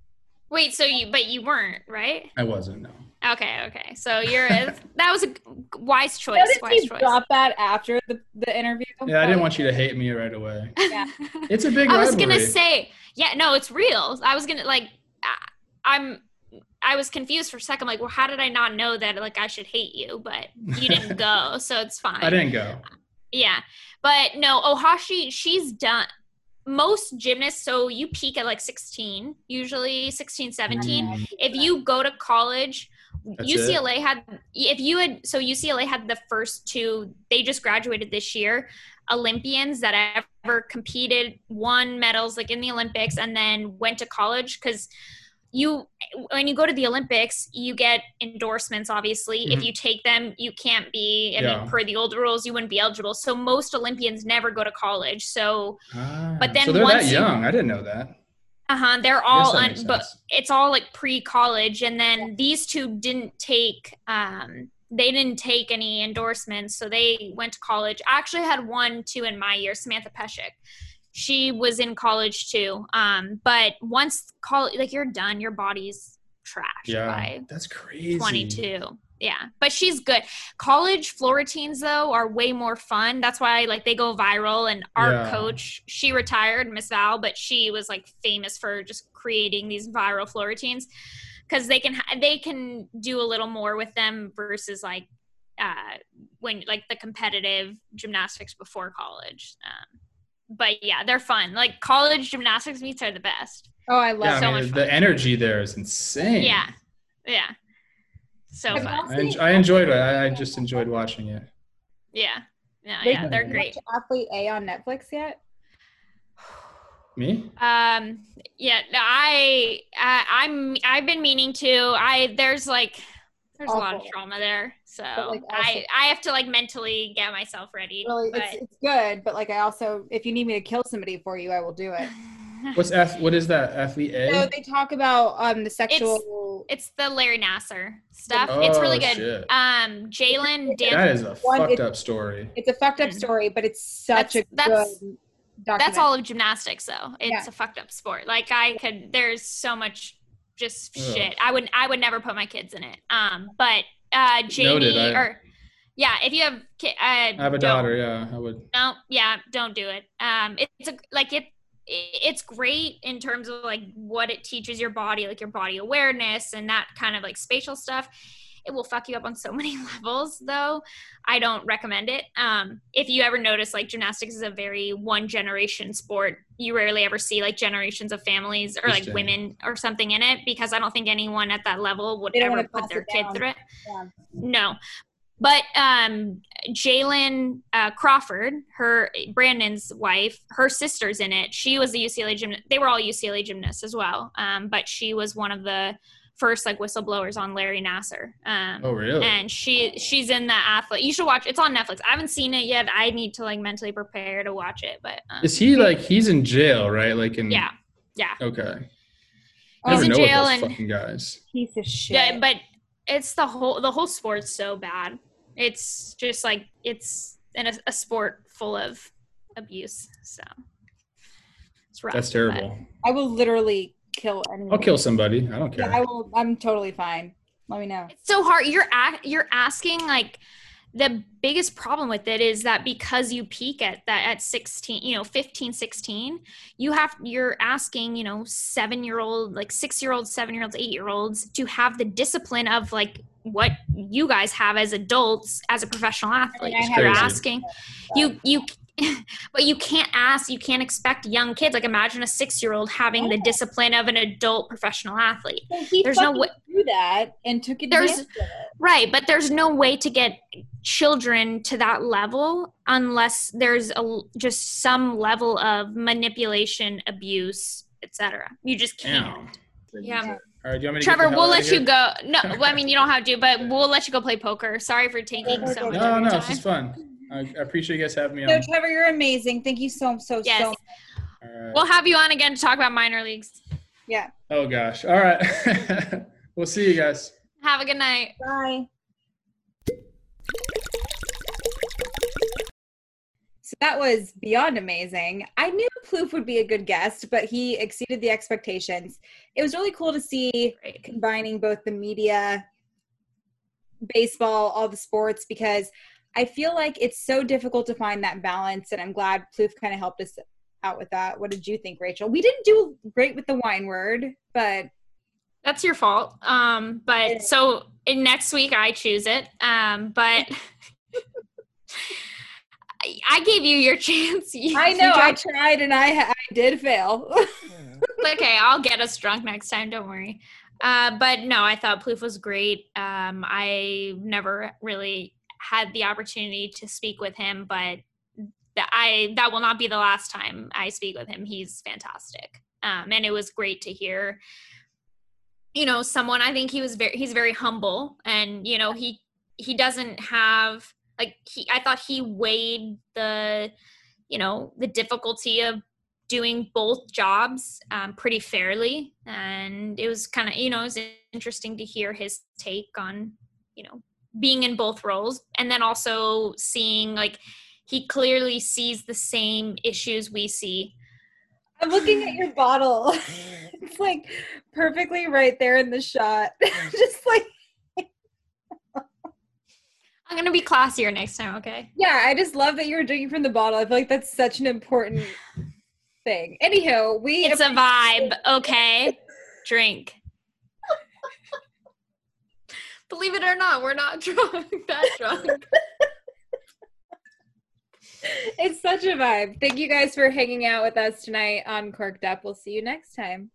Wait, so you but you weren't, right? I wasn't. No. Okay, okay. So you're that was a wise *laughs* choice. Notice Wise he choice. dropped that after the, the interview. Yeah, I didn't want you to hate me right away. Yeah. *laughs* It's a big I was rivalry. gonna say, yeah, no, it's real. I was gonna like, I- I'm, I was confused for a second. Like, well, how did I not know that? Like, I should hate you, but you didn't *laughs* go, so it's fine. I didn't go. Yeah. But no, Ohashi, she's done most gymnasts. So you peak at like 16, usually 16, 17. Mm, If you go to college, That's UCLA had, if you had, so UCLA had the first two, they just graduated this year, Olympians that ever competed, won medals like in the Olympics, and then went to college because you when you go to the olympics you get endorsements obviously. If Mhm. you take them you can't be i Yeah. mean per the old rules you wouldn't be eligible. So most olympians never go to college. So Ah, But then so they're once that you- young. I didn't know that. uh-huh they're all un- but it's all like pre-college. And then these two didn't take um they didn't take any endorsements. So they went to college. I actually had one too in my year samantha Peszek she was in college too um but once college like you're done your body's trash Yeah, by that's crazy. 22 yeah but she's good college floor routines though are way more fun that's why like they go viral and our Yeah. coach she retired miss val but she was like famous for just creating these viral floor routines because they can ha- they can do a little more with them versus like uh when like the competitive gymnastics before college. Um, but yeah, they're fun. Like college gymnastics meets are the best. Oh, I love Yeah, I so mean, much the fun. energy there is insane. Yeah, yeah, so I've fun. I, en- I enjoyed it. I, I just enjoyed watching it. Yeah, yeah, Wait, yeah, they're great. watch Athlete A on Netflix yet? Me? Um, yeah, I, I, I'm, I've been meaning to. I there's like, there's a lot of Awful. trauma there, so like, also- I, I have to like mentally get myself ready. Really, but, it's, it's good, but like I also, if you need me to kill somebody for you, I will do it. *laughs* What's F? What is that? Athlete A? So they talk about um the sexual. it's the Larry Nassar stuff. Oh, it's really good. shit. Um, Jalen Dan. that is a One, fucked up story. It's a fucked up Mm. story, but it's such That's- a that's- good that's all of gymnastics though it's Yeah. a fucked up sport like i could there's so much just Ugh. shit i would i would never put my kids in it um but uh jamie I- or yeah if you have ki- uh I have a daughter. Yeah, I would. no yeah don't do it um it's a like it it's great in terms of like what it teaches your body like your body awareness and that kind of like spatial stuff it will fuck you up on so *laughs* many levels though i don't recommend it um if you ever notice like gymnastics is a very one generation sport you rarely ever see like generations of families or like women or something in it because i don't think anyone at that level would ever put their kid down. through it Yeah. no but um Jalynne uh, Crawford, her Brandon's wife, her sister's in it. She was the UCLA gymnast. They were all UCLA gymnasts as well, um, but she was one of the first like whistleblowers on Larry Nassar. Um, Oh, really? and she she's in the athlete. You should watch. It's on Netflix. I haven't seen it yet. I need to like mentally prepare to watch it. But um, Is he like he's in jail, right? Like in yeah, yeah, Okay. Oh, He's in jail with those and- fucking guys. piece of shit. yeah. But it's the whole the whole sport's so bad. It's just like it's in a, a sport full of abuse. So it's rough. That's but- terrible. I will literally kill anyone. I'll kill somebody. I don't Yeah, care. I will. I'm totally fine. Let me know. it's so hard you're a- you're asking like the biggest problem with it is that because you peak at that at 16 you know 15 16 you have you're asking you know 7 year old like 6 year olds 7 year olds 8 year olds to have the discipline of like what you guys have as adults as a professional athlete I you're asking you you *laughs* but you can't ask you can't expect young kids like imagine a 6 year old having the discipline of an adult professional athlete So he There's no fucking way- do that and took There's- of it. Right, but there's no way to get children to that level unless there's a just some level of manipulation, abuse, etc. You just can't. Damn. Yeah. All right, do you want me to Trevor, we'll let you go. No, *laughs* well, I mean you don't have to, but we'll let you go play poker. Sorry for taking so much No, of no, your it's just fun. I, I appreciate you guys having me No, on. Trevor, you're amazing. Thank you so so Yes. so. All right. We'll have you on again to talk about minor leagues. Yeah. Oh gosh. All right. *laughs* we'll see you guys. Have a good night. Bye. So that was beyond amazing. I knew Plouffe would be a good guest, but he exceeded the expectations. It was really cool to see Great. combining both the media, baseball, all the sports, because I feel like it's so difficult to find that balance. And I'm glad Plouffe kind of helped us out with that. What did you think, Rachel? We didn't do great with the wine word, but That's your fault. Um, but so in next week I choose it. Um, but I, *laughs* I gave you your *laughs* chance. You- I you know I tried and I, I did fail. *laughs* okay, I'll get us drunk next time. Don't worry. Uh, but no, I thought Plouffe was great. Um, I never really had the opportunity to speak with him, but I that will not be the last time I speak with him. He's fantastic, um, and it was great to hear. You know, someone I think he was very he's very humble, and you know he he doesn't have like he I thought he weighed the you know the difficulty of doing both jobs um, pretty fairly and it was kind of you know it was interesting to hear his take on you know being in both roles and then also seeing like he clearly sees the same issues we see I'm looking at your bottle. *laughs* it's like perfectly right there in the shot. *laughs* Just like i'm gonna be classier next time okay yeah, I just love that you're drinking from the bottle. I feel like that's such an important thing. Anyhow, we it's a vibe okay drink Believe it or not, we're not *laughs* drunk that drunk. it's such a vibe. Thank you guys for hanging out with us tonight on Corked Up. We'll see you next time.